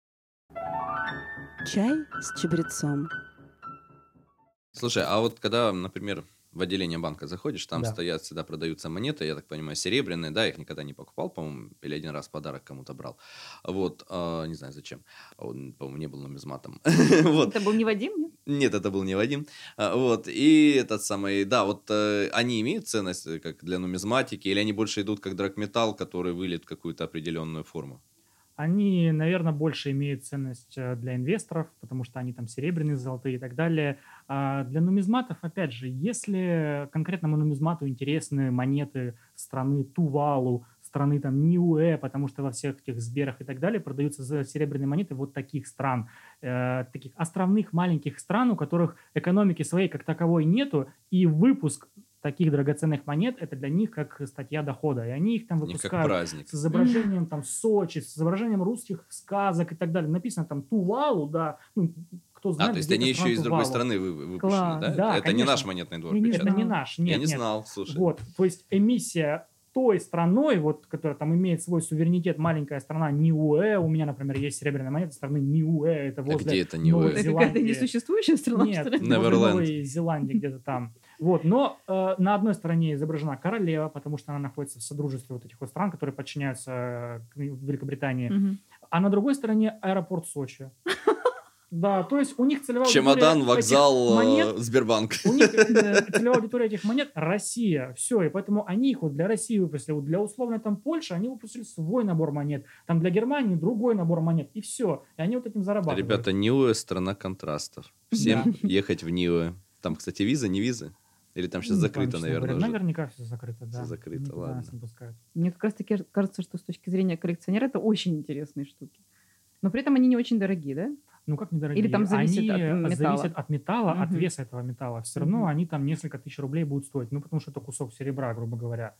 Чай с чабрецом. Слушай, а вот когда, например, в отделение банка заходишь, там Да. стоят, всегда продаются монеты, я так понимаю, серебряные, да, их никогда не покупал, по-моему, или один раз подарок кому-то брал. Вот, а, не знаю зачем, он, по-моему, не был нумизматом. [LAUGHS] Вот, Это был не Вадим, нет? Нет, это был не Вадим. А, Вот, и этот самый, да, вот э, они имеют ценность э, как для нумизматики, или они больше идут как драгметалл, который вылет в какую-то определенную форму? Они, наверное, больше имеют ценность э, для инвесторов, потому что они там серебряные, золотые и так далее. А для нумизматов, опять же, если конкретному нумизмату интересны монеты страны Тувалу, страны там Ниуэ, потому что во всех этих сберах и так далее продаются серебряные монеты вот таких стран, э, таких островных маленьких стран, у которых экономики своей как таковой нету, и выпуск таких драгоценных монет это для них как статья дохода, и они их там выпускают праздник. с изображением там Сочи, с изображением русских сказок и так далее. Написано там Тувалу, да, ну, кто А, знает, то есть они еще и с страна другой Тувалу. страны вы- вы- выпущены, Класс. да? Да, это не конечно. наш монетный двор Я не Это не наш, нет, Я не нет. знал, слушай. Вот, то есть эмиссия той страной, вот, которая там имеет свой суверенитет, маленькая страна Ниуэ, у меня, например, есть серебряная монета страны Ниуэ, это А возле где это не Новой? Это какая-то несуществующая страна, Нет, что ли? Новой Зеландии где-то там. Вот, но э, на одной стороне изображена королева, потому что она находится в содружестве вот этих вот стран, которые подчиняются э, Великобритании. Мгм. А на другой стороне аэропорт Сочи. [LAUGHS] Да, то есть у них целевая Чемодан, аудитория вокзал, монет э, Сбербанк. у них э, [LAUGHS] целевая аудитория этих монет Россия. Все, и поэтому они их вот для России выпустили. Вот для условной там Польши они выпустили свой набор монет. Там для Германии другой набор монет. И все. И они вот этим зарабатывают. Ребята, Ниуэ страна контрастов. Всем ехать в Ниуэ. Там, кстати, виза, не виза? Или там сейчас Ну, закрыто, честно наверное, говоря, уже? Наверняка все закрыто, да. Всё закрыто, Никуда ладно. не пускают. Мне как раз таки кажется, что с точки зрения коллекционера это очень интересные штуки. Но при этом они не очень дорогие, да? Ну, как недорогие? Или там зависит они от металла? зависят от металла, от Мгм. веса этого металла. Все равно Мгм. они там несколько тысяч рублей будут стоить. Ну, потому что это кусок серебра, грубо говоря.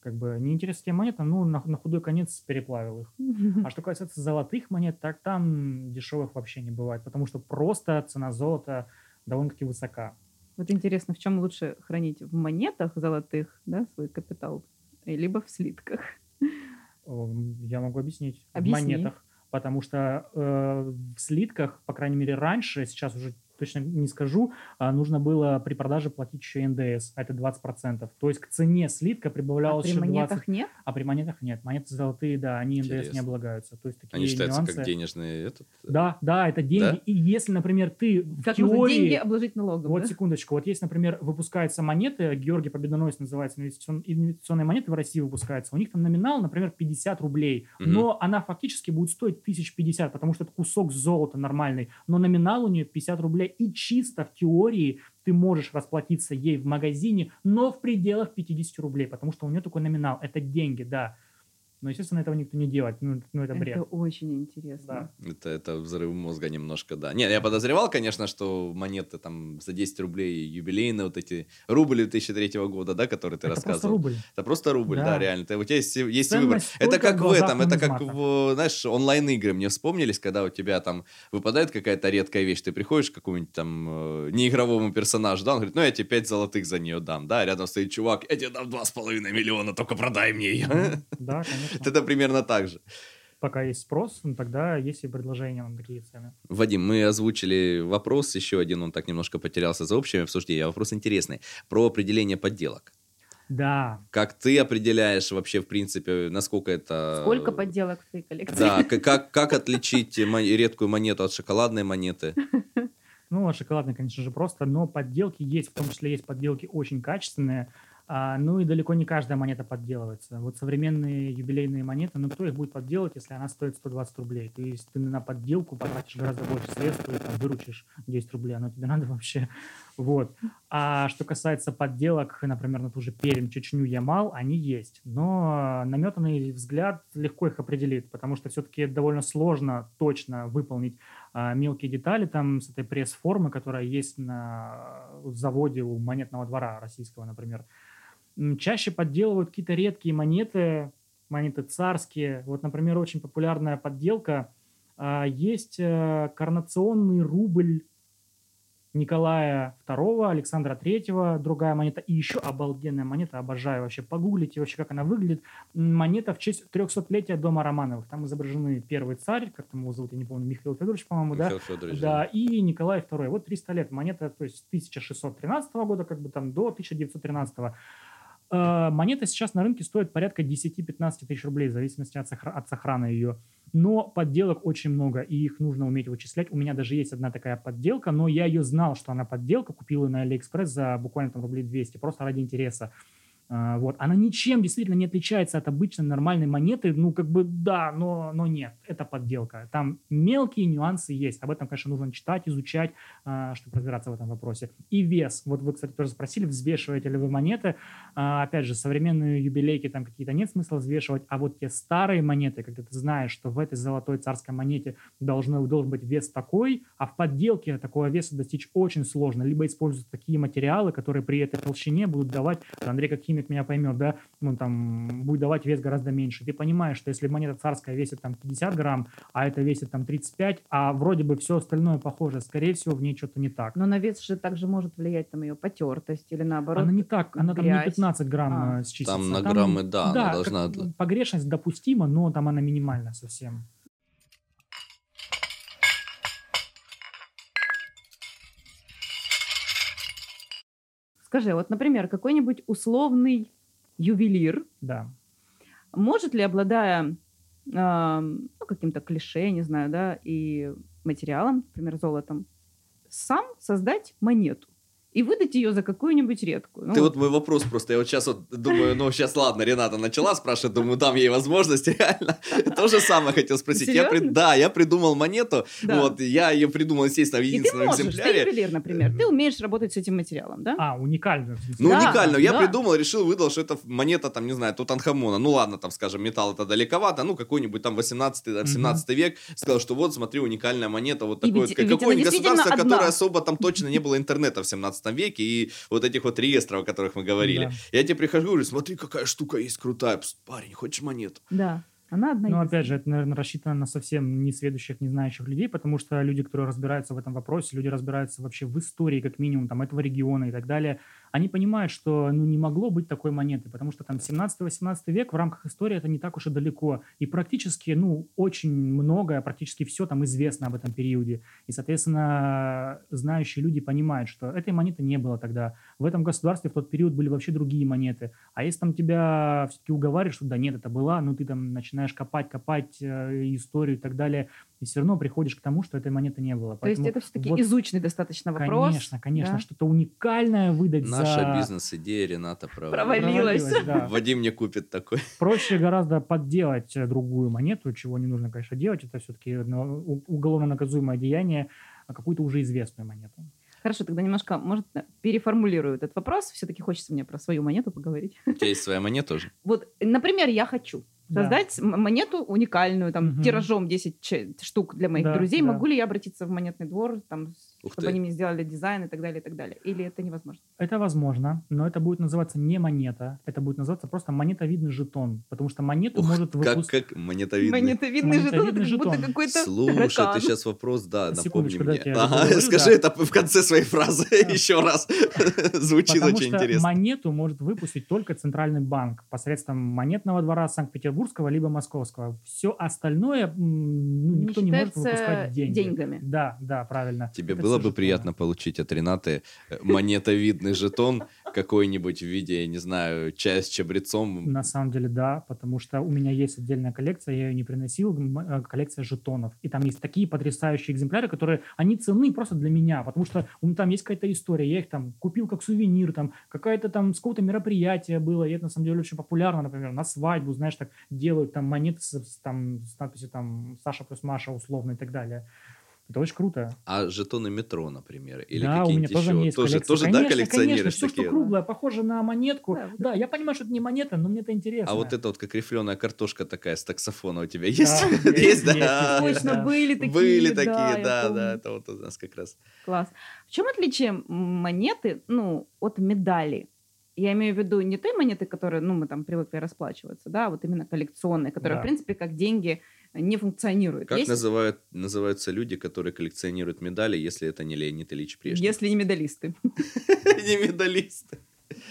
Как бы неинтересные монеты, ну, на, на худой конец переплавил их. А что касается золотых монет, так там дешевых вообще не бывает, потому что просто цена золота довольно-таки высока. Вот интересно, в чем лучше хранить? В монетах золотых, да, свой капитал, э, либо в слитках? Я могу объяснить. Объясни. В монетах. Потому что э, в слитках, по крайней мере, раньше, сейчас уже точно не скажу, а, нужно было при продаже платить еще НДС, а это 20%. То есть к цене слитка А прибавлялось при еще 20%. монетах нет? А при монетах нет. Монеты золотые, да, они НДС не Интересно. облагаются. То есть такие Они считаются нюансы. как денежные этот... э, Да, да, это деньги. Да? И если, например, ты в Как теории... деньги обложить налогом? Вот да? секундочку. Вот есть, например, выпускаются монеты, Георгий Победоносец называется, инвестицион- инвестиционные монеты в России выпускаются. У них там номинал, например, 50 рублей. Мгм. Но она фактически будет стоить 1050, потому что это кусок золота нормальный. Но номинал у нее 50 рублей. И чисто в теории ты можешь расплатиться ей в магазине, но в пределах 50 рублей, потому что у нее такой номинал. Это деньги, да. Но, естественно, этого никто не делает. Ну, ну это бред. Это очень интересно. Да. Это, это взрыв мозга немножко, да. Нет, я подозревал, конечно, что монеты там за 10 рублей юбилейные, вот эти рубли 2003 года, да, которые ты это просто рассказывал. рубль. Это просто рубль, да, Да. реально. Это, у тебя есть, есть Ценность выбор. Это как в этом, это как в, знаешь, онлайн-игры мне вспомнились, когда у тебя там выпадает какая-то редкая вещь, ты приходишь к какому-нибудь там э, неигровому персонажу, да, он говорит, ну я тебе 5 золотых за нее дам, да, рядом стоит чувак, я тебе дам 2,5 миллиона, только продай мне ее. [LAUGHS] Да, конечно. Это примерно так же. Пока есть спрос, ну, тогда есть и предложения на такие цены. Вадим, мы озвучили вопрос, еще один, он так немножко потерялся за общими обсуждениями, а вопрос интересный, про определение подделок. Да, Как ты определяешь вообще, в принципе, насколько это... Сколько подделок в твоей коллекции? Да, как, как отличить редкую монету от шоколадной монеты? Ну, шоколадные, конечно же, просто, но подделки есть, в том числе есть подделки очень качественные, а, ну и далеко не каждая монета подделывается. Вот современные юбилейные монеты, ну кто их будет подделать, если она стоит 120 рублей? То есть ты на подделку потратишь гораздо больше средств и там, выручишь 10 рублей, оно тебе [LAUGHS] надо вообще. Вот. А что касается подделок, например, на ту же Пермь, Чечню, Ямал, они есть. Но наметанный взгляд легко их определит, потому что все-таки довольно сложно точно выполнить а, мелкие детали там с этой пресс-формы, которая есть на заводе у монетного двора российского, например. Чаще подделывают какие-то редкие монеты, монеты царские. Вот, например, очень популярная подделка. а, Есть э, коронационный рубль Николая II, Александра III, другая монета. И еще обалденная монета, обожаю вообще. Погуглите вообще, как она выглядит. Монета в честь 300-летия дома Романовых. Там изображены первый царь, как там его зовут, я не помню, Михаил Федорович, по-моему, да? Федорович, Да, и Николай II. Вот 300 лет. Монета, то есть 1613 года, как бы там до 1913. Э, Монета сейчас на рынке стоит порядка 10-15 тысяч рублей, в зависимости от, сохра- от сохрана ее. Но подделок очень много, и их нужно уметь вычислять. У меня даже есть одна такая подделка, но я ее знал, что она подделка, купил ее на Алиэкспресс за буквально там рублей 200, просто ради интереса. А, Вот. Она ничем действительно не отличается от обычной нормальной монеты. Ну, как бы да, но, но нет, это подделка. Там мелкие нюансы есть. Об этом, конечно, нужно читать, изучать, а, чтобы разбираться в этом вопросе. И вес. Вот вы, кстати, тоже спросили, взвешиваете ли вы монеты. А, Опять же, современные юбилейки там какие-то нет смысла взвешивать, а вот те старые монеты, когда ты знаешь, что в этой золотой царской монете должны, должен быть вес такой, а в подделке такого веса достичь очень сложно. Либо используют такие материалы, которые при этой толщине будут давать, Андрей как химик меня поймет, да, ну там будет давать вес гораздо меньше. Ты понимаешь, что если монета царская весит там 50 грамм, а это весит там 35, а вроде бы все остальное похоже, скорее всего в ней что-то не так. Но на вес же также может влиять там ее потертость или наоборот. Она не так, она там не грязь. 15 грамм А. э, считается. Там на граммы, да, она должна- как- Погрешность допустима, но там она минимальная совсем. Скажи, вот, например, какой-нибудь условный ювелир Да. может ли, обладая ам, ну, каким-то клише, не знаю, да, и материалом, например, золотом, сам создать монету и выдать ее за какую-нибудь редкую? Ну, Ты вот мой вопрос просто, я вот сейчас вот думаю, ну сейчас ладно, Рената начала спрашивать, думаю, дам ей возможность, [LAUGHS] реально. То же самое хотел спросить. Я при- Серьезно? Да, я придумал монету, Да. вот, я ее придумал, естественно, в и ты единственном можешь, ты экземпляре. ювелир, например, ты умеешь работать с этим материалом, да? А, уникально. Ну, Да, уникально. Я да. придумал, решил, выдал, что это монета, там, не знаю, Тутанхамона. Ну, ладно, там, скажем, металл это далековато, ну, какой-нибудь там 18 там, 17 век. Сказал, что вот, смотри, уникальная монета, вот ведь она какое-нибудь государство, одна. которое особо там точно не было интернета в 17 веке, и вот этих вот реестров, о которых мы говорили. Да. Я тебе прихожу и говорю, смотри, какая штука есть крутая. Парень, хочешь монету? Да. Она одна Ну, единственная. опять же, это, наверное, рассчитано на совсем несведущих, не знающих людей, потому что люди, которые разбираются в этом вопросе, люди разбираются вообще в истории, как минимум, там, этого региона и так далее, они понимают, что, ну, не могло быть такой монеты, потому что там 17-18 век в рамках истории это не так уж и далеко, и практически, ну, очень многое, практически все там известно об этом периоде, и, соответственно, знающие люди понимают, что этой монеты не было тогда, в этом государстве в тот период были вообще другие монеты, а если там тебя все-таки уговаривают, что да нет, это была, ну ты там начинаешь копать, копать э, историю и так далее, и все равно приходишь к тому, что этой монеты не было. То есть Поэтому это все-таки вот, изученный достаточно вопрос. Конечно, конечно, да? что-то уникальное выдать Наша за... бизнес-идея Рената права. Провалилась. да. Вадим не купит такой. Проще гораздо подделать э, другую монету, чего не нужно, конечно, делать. Это все-таки уголовно наказуемое деяние, а какую-то уже известную монету. Хорошо, тогда немножко, может, переформулирую этот вопрос. Все-таки хочется мне про свою монету поговорить. У тебя есть своя монета уже? Вот, например, я хочу. Создать м- монету уникальную, там, Мгм. тиражом 10 ч- штук для моих Да, друзей. да. Могу ли я обратиться в монетный двор, там, Ух чтобы ты. они мне сделали дизайн и так далее, и так далее? Или это невозможно? Это возможно, но это будет называться не монета, это будет называться просто монетовидный жетон, потому что монету Ух, может Как, выпустить... как монетовидный. Монетовидный жетон, это Монетовидный как будто жетон. какой-то Слушай, таракан. ты сейчас вопрос, да, напомни мне. Ага, договорю, скажи да. это в конце своей фразы [LAUGHS] еще раз. [LAUGHS] Звучит Потому очень что интересно. монету может выпустить только Центральный банк посредством монетного двора Санкт-Петербургского либо Московского. Все остальное ну, Не никто не может считается выпускать деньги. деньгами. Да, да, правильно. Тебе Это было всё бы приятно получить от Ренаты э, монетовидный жетон какой-нибудь в виде, я не знаю, чая с чабрецом. На самом деле, да, потому что у меня есть отдельная коллекция, я ее не приносил, э, коллекция жетонов. И там есть такие потрясающие экземпляры, которые, они ценны просто для меня, потому что у меня там есть какая-то история, я их там купил как сувенир, там какая-то там с какого-то мероприятия было, и это на самом деле очень популярно, например, на свадьбу, знаешь, так делают там монеты с- там, с надписью там Саша плюс Маша условно и так далее. Это очень круто. А жетоны метро, например, или да, у меня какие-нибудь тоже еще. они есть тоже, коллекция. тоже, да, Конечно, коллекционируешь конечно, все, такие? что круглое, похоже на монетку. Да, Да, я понимаю, что это не монета, но мне это интересно. А вот это вот как рифленая картошка такая с таксофона у тебя [LAUGHS] есть? Да, есть, да. Точно, да. были такие. Были да, такие, да, да, это вот у нас как раз. Класс. В чем отличие монеты, ну, от медали? Я имею в виду не той монеты, которые, ну, мы там привыкли расплачиваться, да, а вот именно коллекционные, которые, Да. в принципе, как деньги не функционируют. Как Есть, называют, называются люди, которые коллекционируют медали, если это не Леонид Ильич Брежнев? если не медалисты. [LAUGHS] Не медалисты.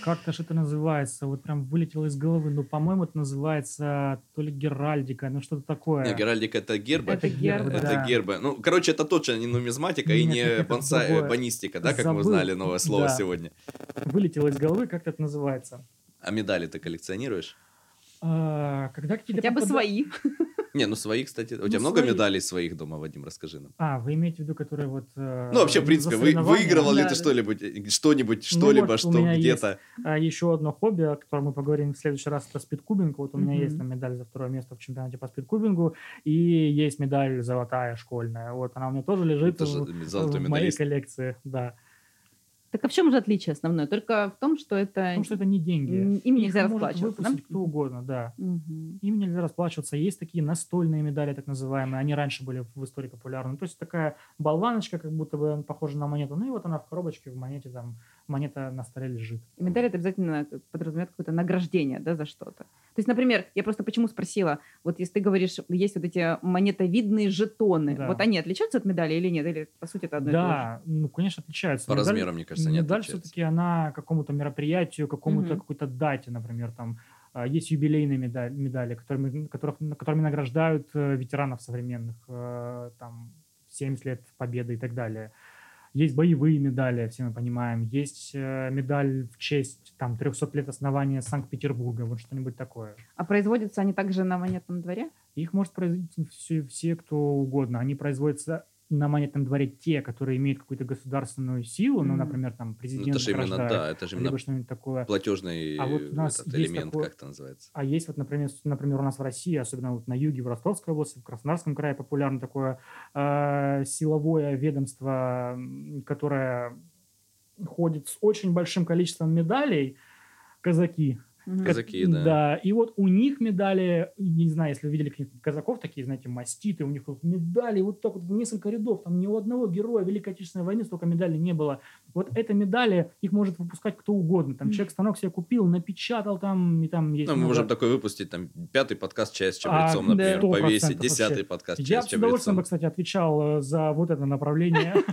Как-то же это называется, вот прям вылетело из головы. Ну, по-моему, это называется то ли геральдика, ну что-то такое. Не, геральдика это гербы. Это гербы, Это да. гербы. Ну, короче, это точно не нумизматика и не бонса- другое. бонистика, да, как мы узнали новое слово Да. сегодня. Вылетело из головы, как это называется. А медали ты коллекционируешь? А, когда какие-то Хотя бы попада- свои. Не, ну свои, кстати. У Ну, тебя много свои. медалей своих дома, Вадим, расскажи нам. А, вы имеете в виду, которые вот... э, Ну, вообще, в принципе, вы, выигрывал ли Да, ты да. что-нибудь, э, что-нибудь, Ну что-либо, вот у что меня где-то? А еще одно хобби, о котором мы поговорим в следующий раз, это спидкубинг. Вот у меня Мгм. есть там медаль за второе место в чемпионате по спидкубингу, и есть медаль золотая школьная. Вот она у меня тоже лежит Это в, золотой в моей коллекции, да. Так а в чем же отличие основное? Только в том, что это... Потому что это не деньги. Им Их нельзя может расплачиваться, да? выпустить кто угодно, да. Мгм. Им нельзя расплачиваться. Есть такие настольные медали, так называемые. Они раньше были в истории популярны. То есть такая болваночка, как будто бы похожа на монету. Ну и вот она в коробочке, в монете, там, монета на столе лежит. И медаль это обязательно подразумевает какое-то награждение, да, за что-то. То есть, например, я просто почему спросила, вот если ты говоришь, есть вот эти монетовидные жетоны, Да. вот они отличаются от медали или нет? Или, по сути, это одно и то же? Да, ну, конечно, отличаются. По Медаль- размеру, мне кажется, не медаль все-таки она какому-то мероприятию, какому-то Мгм. какой-то дате, например, там а, есть юбилейные медали, медали которыми, которых, которыми награждают э, ветеранов современных, э, там 70 лет победы и так далее. Есть боевые медали, все мы понимаем. Есть э, медаль в честь там 300 лет основания Санкт-Петербурга, вот что-нибудь такое. А производятся они также на монетном дворе? Их может производить все, все кто угодно. Они производятся на монетном дворе те, которые имеют какую-то государственную силу, ну, Мгм. например, там Ну, президент это же именно, да, это же именно что-нибудь такое. платежный А вот у нас этот элемент, такое- как это называется. А есть вот, например, например, у нас в России, особенно вот на юге, в Ростовской области, в Краснодарском крае популярно такое э, силовое ведомство, которое ходит с очень большим количеством медалей, казаки. Казаки, да. Да, и вот у них медали, не знаю, если вы видели каких-нибудь казаков, такие, знаете, маститы, у них вот медали вот так вот несколько рядов, там ни у одного героя Великой Отечественной войны столько медалей не было. Вот это медали, их может выпускать кто угодно. Там человек станок себе купил, напечатал там, и там есть Ну, мы можем такой выпустить, там, пятый подкаст «Чай с А, чабрецом», да. например, 100% повесить, десятый вообще. подкаст «Чай Я с бы с удовольствием чабрецом». бы, кстати, отвечал э, за вот это направление [LAUGHS] в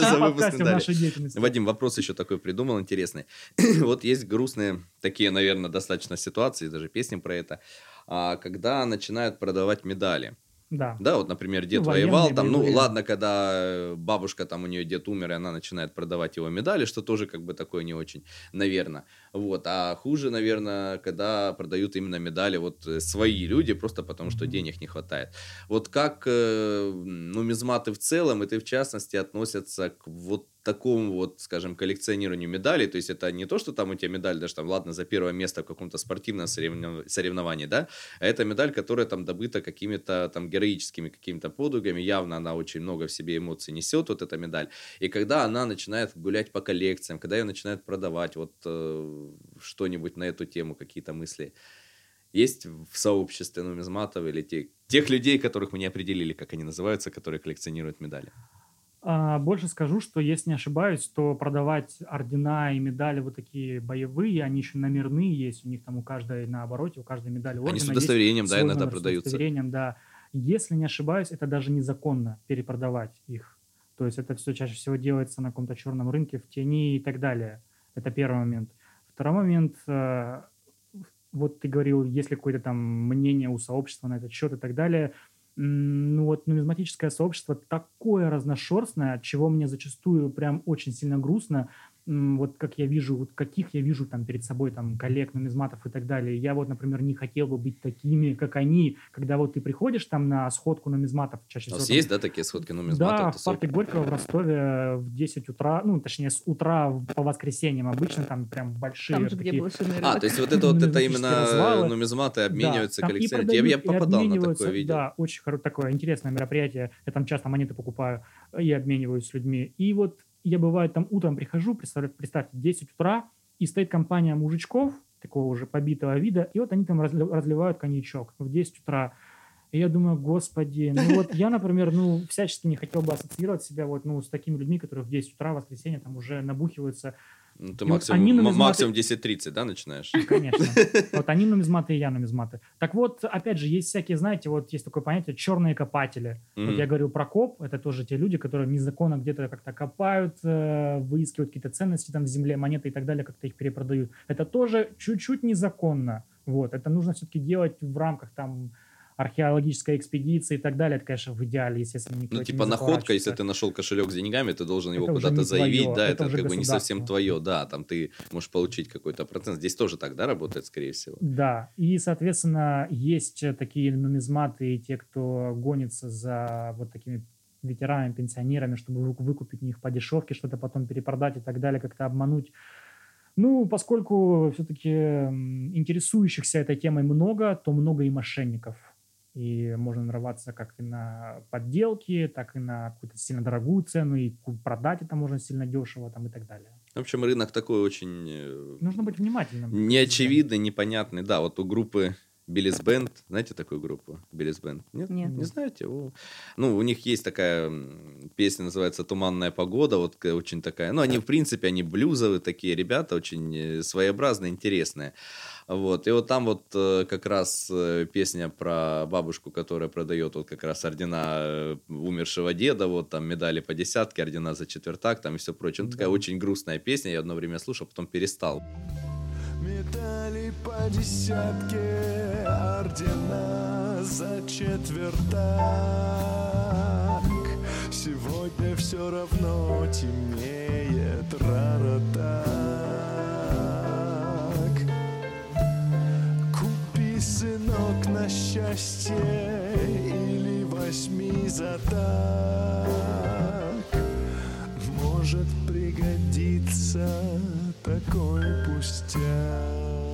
За нашем в медалей. нашей деятельности. Вадим, вопрос еще такой придумал интересный. [CLEARS THROAT] вот есть грустные такие, наверное, достаточно ситуации, даже песни про это, а, когда начинают продавать медали. Да. Да, вот, например, дед Ну, воевал, там, ну, ладно, когда э, бабушка, там, у нее дед умер, и она начинает продавать его медали, что тоже, как бы, такое не очень, наверное. Вот, а хуже, наверное, когда продают именно медали вот э, свои люди, просто потому что денег не хватает. Вот как э, нумизматы в целом, и ты в частности, относятся к вот такому вот, скажем, коллекционированию медалей, то есть это не то, что там у тебя медаль даже там, ладно, за первое место в каком-то спортивном соревновании, да, а это медаль, которая там добыта какими-то там героическими какими-то подвигами, явно она очень много в себе эмоций несет, вот эта медаль, и когда она начинает гулять по коллекциям, когда ее начинают продавать, вот э, что-нибудь на эту тему, какие-то мысли, есть в сообществе нумизматов или те, тех людей, которых мы не определили, как они называются, которые коллекционируют медали? А, больше скажу, что если не ошибаюсь, то продавать ордена и медали вот такие боевые, они еще номерные есть, у них там у каждой на обороте, у каждой медали ордена Они с удостоверением, да, иногда продаются. С удостоверением, да. Если не ошибаюсь, это даже незаконно перепродавать их. То есть это все чаще всего делается на каком-то черном рынке, в тени и так далее. Это первый момент. Второй момент, э, вот ты говорил, есть ли какое-то там мнение у сообщества на этот счет и так далее – ну вот нумизматическое сообщество такое разношерстное, от чего мне зачастую прям очень сильно грустно, вот как я вижу, вот каких я вижу там перед собой там коллег, нумизматов и так далее. Я вот, например, не хотел бы быть такими, как они, когда вот ты приходишь там на сходку нумизматов чаще всего. У вас есть, да, такие сходки нумизматов? Да, в парке Горького в Ростове в 10 утра, ну, точнее, с утра по воскресеньям обычно там прям большие там же, такие... где А, то есть вот это вот это именно нумизматы обмениваются да, коллекционерами. Я, я попадал на такое видео. Да, очень такое интересное мероприятие. Я там часто монеты покупаю и обмениваюсь с людьми. И вот я бывает там утром прихожу, представьте, представьте 10 утра, и стоит компания мужичков, такого уже побитого вида, и вот они там разливают коньячок в 10 утра. И я думаю, господи, ну [LAUGHS] вот я, например, ну, всячески не хотел бы ассоциировать себя вот, ну, с такими людьми, которые в 10 утра в воскресенье там уже набухиваются ну, ты максимум, вот нумизматы... максимум 10-30, да, начинаешь? Конечно. [LAUGHS] Вот они нумизматы, и я нумизматы. Так вот, опять же, есть всякие, знаете, вот есть такое понятие черные копатели. Mm-hmm. Вот я говорил про коп, это тоже те люди, которые незаконно где-то как-то копают, э, выискивают какие-то ценности там в земле, монеты и так далее, как-то их перепродают. Это тоже чуть-чуть незаконно. Вот, это нужно все-таки делать в рамках там археологическая экспедиция и так далее, это, конечно, в идеале, естественно, никто Ну, типа находка, если ты нашел кошелек с деньгами, ты должен его куда-то заявить, твое, да, это, это как бы не совсем твое, да, там ты можешь получить какой-то процент. Здесь тоже так, да, работает, скорее всего? Да, и, соответственно, есть такие нумизматы и те, кто гонится за вот такими ветеранами, пенсионерами, чтобы выкупить у них по дешевке, что-то потом перепродать и так далее, как-то обмануть. Ну, поскольку все-таки интересующихся этой темой много, то много и мошенников и можно нарваться как и на подделки, так и на какую-то сильно дорогую цену, и продать это можно сильно дешево там, и так далее. В общем, рынок такой очень... Э, Нужно быть внимательным. Неочевидный, непонятный. Да, вот у группы Биллис Бенд, знаете такую группу? Биллис Бенд? Нет? Нет. Не знаете? О. Ну, у них есть такая песня, называется «Туманная погода», вот очень такая, ну, они, в принципе, они блюзовые такие ребята, очень э, своеобразные, интересные. Вот. И вот там вот э, как раз э, песня про бабушку, которая продает вот как раз ордена э, умершего деда, вот там медали по десятке, ордена за четвертак, там и все прочее. Ну, такая очень грустная песня, я одно время слушал, потом перестал. Медали по десятке, ордена за четвертак. Сегодня все равно темнеет рарата. сынок, на счастье или возьми за так. Может пригодиться такой пустяк.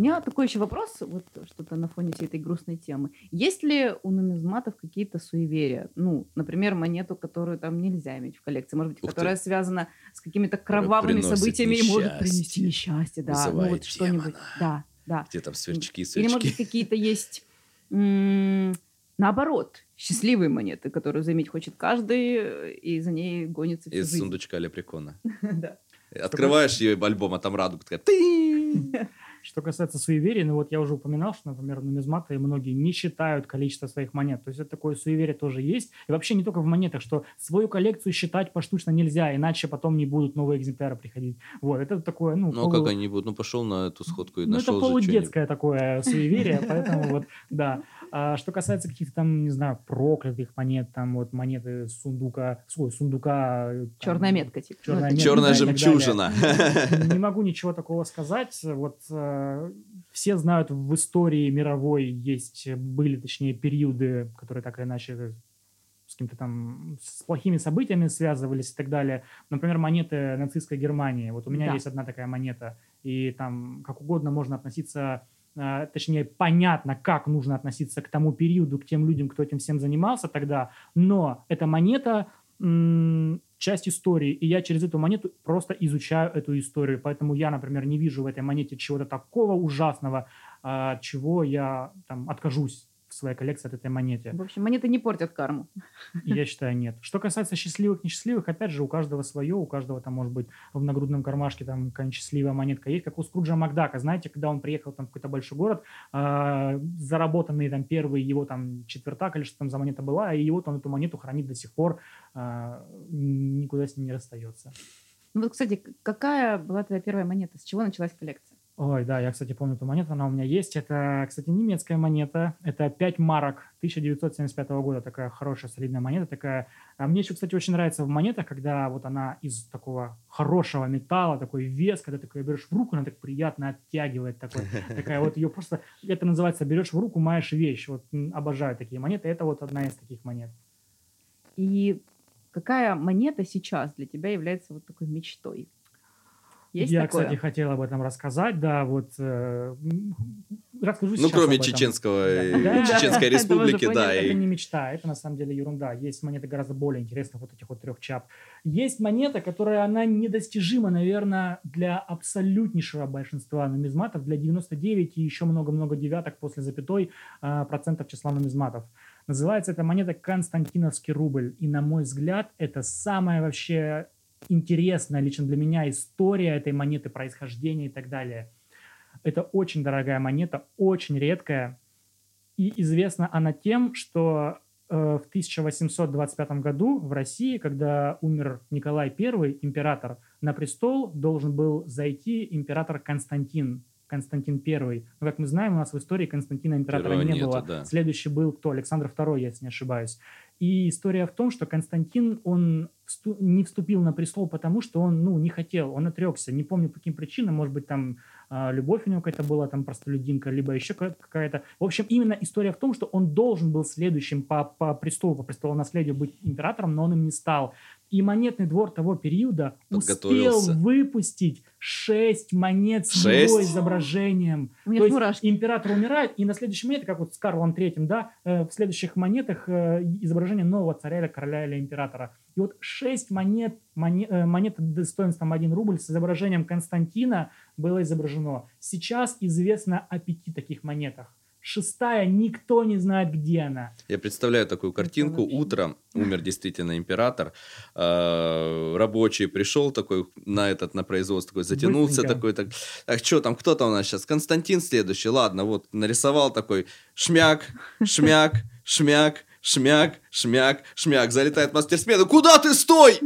У меня такой еще вопрос, вот что-то на фоне всей этой грустной темы. Есть ли у нумизматов какие-то суеверия? Ну, например, монету, которую там нельзя иметь в коллекции, может быть, Ух которая ты. связана с какими-то кровавыми событиями и может принести несчастье, да, ну вот что-нибудь, да, да. Где там сверчки, сверчки. Или, может быть, какие-то есть, наоборот, счастливые монеты, которые заиметь хочет каждый, и за ней гонится всю Из жизнь. сундучка лепрекона. [LAUGHS] Да. Открываешь ее альбом, а там радуга такая. [LAUGHS] Что касается суеверий, ну вот я уже упоминал, что, например, нумизматы многие не считают количество своих монет. То есть это такое суеверие тоже есть. И вообще не только в монетах, что свою коллекцию считать поштучно нельзя, иначе потом не будут новые экземпляры приходить. Вот, это такое, ну... Ну, а полу... как они будут? Ну, пошел на эту сходку и ну, нашел это полудетское такое суеверие, поэтому вот, да. А что касается каких-то там, не знаю, проклятых монет, там вот монеты сундука, ой, сундука... Там, черная метка, типа. Черная, метка, черная жемчужина. [LAUGHS] Не могу ничего такого сказать. Вот э, все знают, в истории мировой есть, были, точнее, периоды, которые так или иначе каким-то там с плохими событиями связывались и так далее. Например, монеты нацистской Германии. Вот у меня Да. есть одна такая монета, и там как угодно можно относиться, э, точнее, понятно, как нужно относиться к тому периоду, к тем людям, кто этим всем занимался тогда, но эта монета часть истории, и я через эту монету просто изучаю эту историю, поэтому я, например, не вижу в этой монете чего-то такого ужасного, а, чего я там откажусь своей коллекции от этой монеты. В общем, монеты не портят карму. Я считаю, нет. Что касается счастливых, несчастливых, опять же, у каждого свое, у каждого там может быть в нагрудном кармашке там какая-нибудь счастливая монетка есть, как у Скруджа Макдака, знаете, когда он приехал там в какой-то большой город, а, заработанный там первый его там четвертак или что там за монета была, и вот он эту монету хранит до сих пор, а, никуда с ней не расстается. Ну вот, кстати, какая была твоя первая монета? С чего началась коллекция? Ой, да, я, кстати, помню эту монету, она у меня есть. Это, кстати, немецкая монета. Это 5 марок 1975 года. Такая хорошая, солидная монета. Такая. А мне еще, кстати, очень нравится в монетах, когда вот она из такого хорошего металла, такой вес, когда ты такой берешь в руку, она так приятно оттягивает. Такой, такая вот ее просто, это называется, берешь в руку, маешь вещь. Вот обожаю такие монеты. Это вот одна из таких монет. И какая монета сейчас для тебя является вот такой мечтой? Есть я, такое? кстати, хотел об этом рассказать. Да, вот э, расскажу Ну, кроме чеченского, э, Да. Чеченской Это мы уже республики, да. поняли. Это не мечта, это на самом деле ерунда. Есть монеты гораздо более интересных, вот этих вот трех чап. Есть монета, которая, она недостижима, наверное, для абсолютнейшего большинства нумизматов, для 99 и еще много-много девяток после запятой а, процентов числа нумизматов. Называется эта монета Константиновский рубль. И, на мой взгляд, это самая вообще интересная лично для меня история этой монеты, происхождения и так далее. Это очень дорогая монета, очень редкая. И известна она тем, что э, в 1825 году в России, когда умер Николай I, император, на престол должен был зайти император Константин. Константин I. Но, как мы знаем, у нас в истории Константина императора Первого не нету, было. да. Следующий был кто? Александр II, если не ошибаюсь. И история в том, что Константин, он не вступил на престол, потому что он, ну, не хотел, он отрекся. Не помню, по каким причинам, может быть, там а, любовь у него какая-то была, там, простолюдинка, либо еще какая- какая-то. В общем, именно история в том, что он должен был следующим по, по престолу, по престолонаследию быть императором, но он им не стал. И монетный двор того периода успел выпустить шесть монет с Шесть? его изображением. У меня То есть мурашки. император умирает, и на следующей монете, как вот с Карлом Третьим, да, э, в следующих монетах э, изображение нового царя или короля или императора. И вот шесть монет, моне- э, монет достоинством 1 рубль с изображением Константина было изображено. Сейчас известно о пяти таких монетах. Шестая, никто не знает, где она. Я представляю такую картинку. Утром умер действительно император. э, Рабочий пришел такой на этот на производство, такой затянулся Быстренько. такой, так, так что там, кто там у нас сейчас? Константин следующий. Ладно, вот нарисовал такой шмяк, шмяк, шмяк, шмяк, шмяк, шмяк. Залетает мастер смены. Куда ты стой?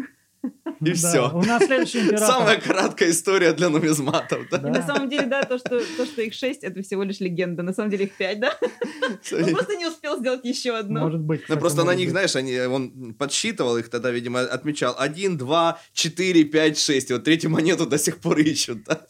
И Да, все. У нас следующий император. Самая краткая история для нумизматов. да? Да. И на самом деле, да, то что, то, что их шесть, это всего лишь легенда. На самом деле их пять, да? Он просто не успел сделать еще одну. Может быть. Ну, просто на них, быть. знаешь, они, он подсчитывал их тогда, видимо, отмечал 1, 2, 4, 5, 6. И вот третью монету до сих пор ищут. да.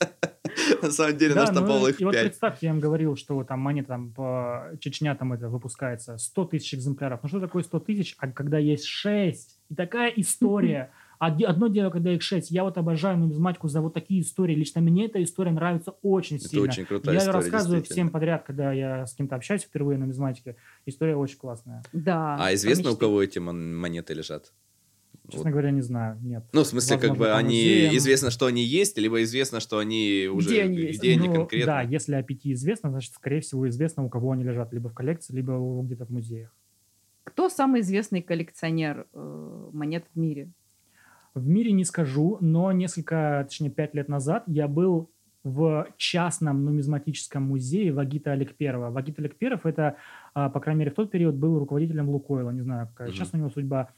[LAUGHS] На самом деле, Да, наштамповал ну, их и вот 5. представьте, я вам говорил, что вот там монета там по Чечня там это выпускается 100 тысяч экземпляров. Ну что такое 100 тысяч, а когда есть 6? И такая история. Одно дело, когда их 6. Я вот обожаю нумизматику за вот такие истории. Лично мне эта история нравится очень Это сильно. очень крутая я ее история, рассказываю всем подряд, когда я с кем-то общаюсь впервые на нумизматике. История очень классная. Да. А известно, у кого эти мон- монеты лежат? Честно Вот. говоря, не знаю. Нет. Ну, в смысле, как Возможно, бы по они... музеям. Известно, что они есть, либо известно, что они уже... Где они есть? Где они Ну, конкретно? Да, если о пяти известно, значит, скорее всего, известно, у кого они лежат. Либо в коллекции, либо где-то в музеях. Кто самый известный коллекционер э, монет в мире? В мире не скажу, но несколько, точнее, пять лет назад я был в частном нумизматическом музее Вагита Олег Первого. Вагит Олег Первый это, а, по крайней мере, в тот период был руководителем Лукойла. Не знаю, какая Мгм. сейчас у него судьба.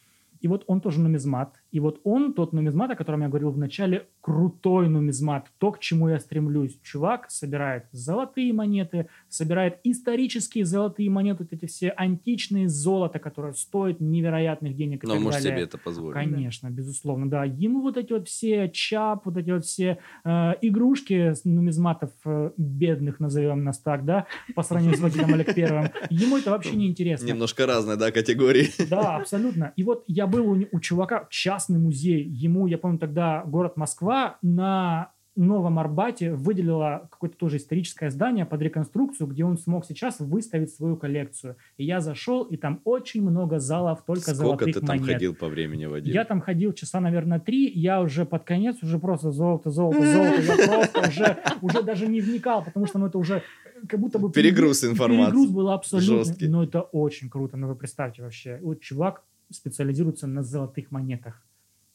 И вот он тоже нумизмат. И вот он, тот нумизмат, о котором я говорил в начале, крутой нумизмат, то, к чему я стремлюсь. Чувак собирает золотые монеты, собирает исторические золотые монеты, вот эти все античные золото, которое стоит невероятных денег и Но так может далее. себе это позволить. Конечно, безусловно, да. Ему вот эти вот все чап, вот эти вот все э, игрушки нумизматов э, бедных, назовем нас так, да, по сравнению с Владимиром Олег Первым, ему это вообще не интересно. Немножко разные, да, категории. Да, абсолютно. И вот я был у, у чувака, частный музей, ему, я помню, тогда город Москва на Новом Арбате выделила какое-то тоже историческое здание под реконструкцию, где он смог сейчас выставить свою коллекцию. И я зашел, и там очень много залов только Сколько золотых ты там монет. ходил по времени, Вадим? Я там ходил часа, наверное, три. Я уже под конец уже просто золото, золото, золото. Я просто уже, уже даже не вникал, потому что ну, это уже как будто бы... Перегруз информации. Перегруз был абсолютно. Жесткий. Но это очень круто. Ну, вы представьте вообще. Вот чувак специализируется на золотых монетах.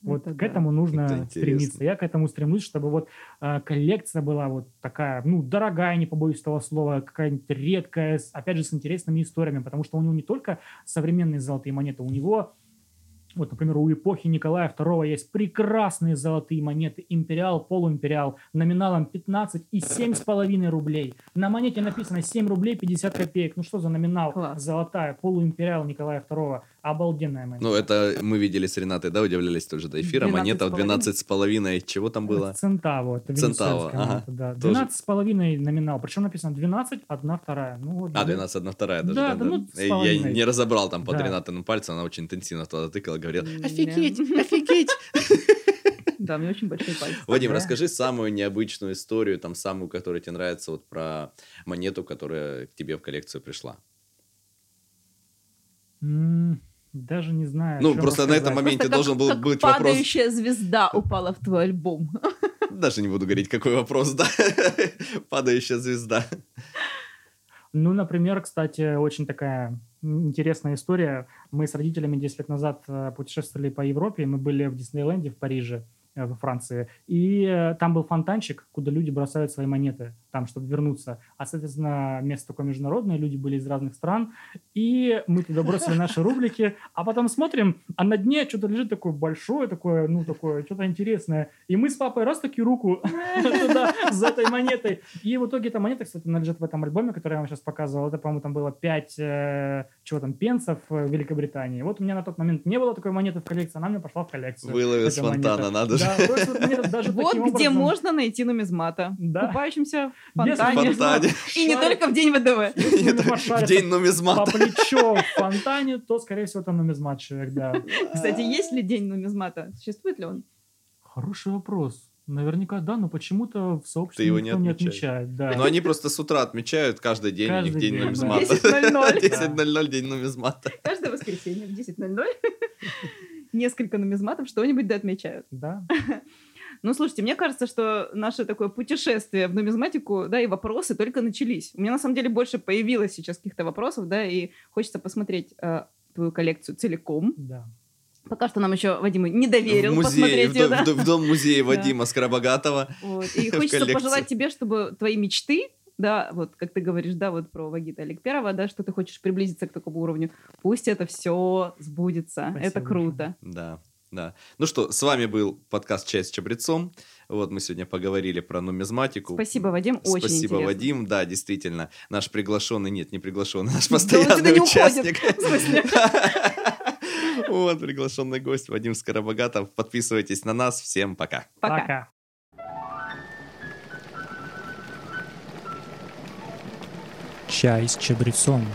Вот Это к да. этому нужно Это интересно. стремиться. Я к этому стремлюсь, чтобы вот э, коллекция была вот такая, ну, дорогая, не побоюсь этого слова, какая-нибудь редкая, с- опять же, с интересными историями, потому что у него не только современные золотые монеты, у него вот, например, у эпохи Николая II есть прекрасные золотые монеты империал, полуимпериал, номиналом 15 и 7,5 рублей. На монете написано 7 рублей 50 копеек. Ну что за номинал? Класс. Золотая, полуимпериал Николая II. Обалденная монета. Ну, это мы видели с Ренатой, да, удивлялись тоже до эфира. Монета в 12 с половиной. Чего там было? Центаво. Это Центаво, ага. монета, да. Тоже. 12 с половиной номинал. Причем написано 12, одна вторая. Ну, вот, А, ну, 12, 1, 2 даже. Да, да, ну, с Я не разобрал там под Да. Пальцем, она очень интенсивно туда тыкала, говорила, М, офигеть, офигеть. [LAUGHS] Да, меня очень большой палец. Вадим, расскажи самую необычную историю, там самую, которая тебе нравится, вот про монету, которая к тебе в коллекцию пришла. Даже не знаю. Ну, просто на этом моменте должен был быть вопрос. падающая звезда упала в твой альбом. [LAUGHS] Даже не буду говорить, какой вопрос, да. [LAUGHS] Падающая звезда. Ну, например, кстати, очень такая интересная история. Мы с родителями 10 лет назад э, путешествовали по Европе. Мы были в Диснейленде в Париже, э, во Франции. И э, там был фонтанчик, куда люди бросают свои монеты, там, чтобы вернуться. А, соответственно, место такое международное, люди были из разных стран. И мы туда бросили наши [LAUGHS] рублики, а потом смотрим, а на дне что-то лежит такое большое, такое, ну, такое, что-то интересное. И мы с папой раз таки руку [LAUGHS] туда за этой монетой. И в итоге эта монета, кстати, она лежит в этом альбоме, который я вам сейчас показывал. Это, по-моему, там было 5, чего там, пенсов э, в Великобритании. Вот у меня на тот момент не было такой монеты в коллекции, она мне пошла в коллекцию. Выловил с Эта монета. фонтана, надо же. Да, вот где можно найти нумизмата. Купающимся Если фонтане. фонтане. [LAUGHS] И не только в день ВДВ. [LAUGHS] В день по нумизмата. плечо в фонтане, то, скорее всего, это нумизмат человек, да. [LAUGHS] Кстати, есть ли день нумизмата? Существует ли он? Хороший вопрос. Наверняка да, но почему-то в сообществе Ты его не никто не отмечаешь. отмечает. Да. Но они просто с утра отмечают каждый день, у них Каждый день день, нумизмата. 10:00. 10.00 день нумизмата. Каждое воскресенье в 10.00 несколько нумизматов что-нибудь да отмечают. Да. Ну, слушайте, мне кажется, что наше такое путешествие в нумизматику, да, и вопросы только начались. У меня, на самом деле, больше появилось сейчас каких-то вопросов, да, и хочется посмотреть э, твою коллекцию целиком. Да. Пока что нам еще Вадим не доверил В музее, посмотреть в, ее, дом- да. в в дом музея. [LAUGHS] Вадима Скоробогатого. [LAUGHS] Вот. И [LAUGHS] хочется пожелать тебе, чтобы твои мечты, да, вот как ты говоришь, да, вот про Вагита Олег Первого, да, что ты хочешь приблизиться к такому уровню, пусть это все сбудется. Спасибо это круто. Да, да. Ну что, с вами был подкаст «Чай с чабрецом». Вот мы сегодня поговорили про нумизматику. Спасибо, Вадим, очень Спасибо, интересно. Вадим. Да, действительно, наш приглашенный, нет, не приглашенный, наш [LAUGHS] постоянный участник. [LAUGHS] Вот, приглашенный гость Вадим Скоробогатов. Подписывайтесь на нас. Всем пока. Пока. Пока. Чай с чабрецом.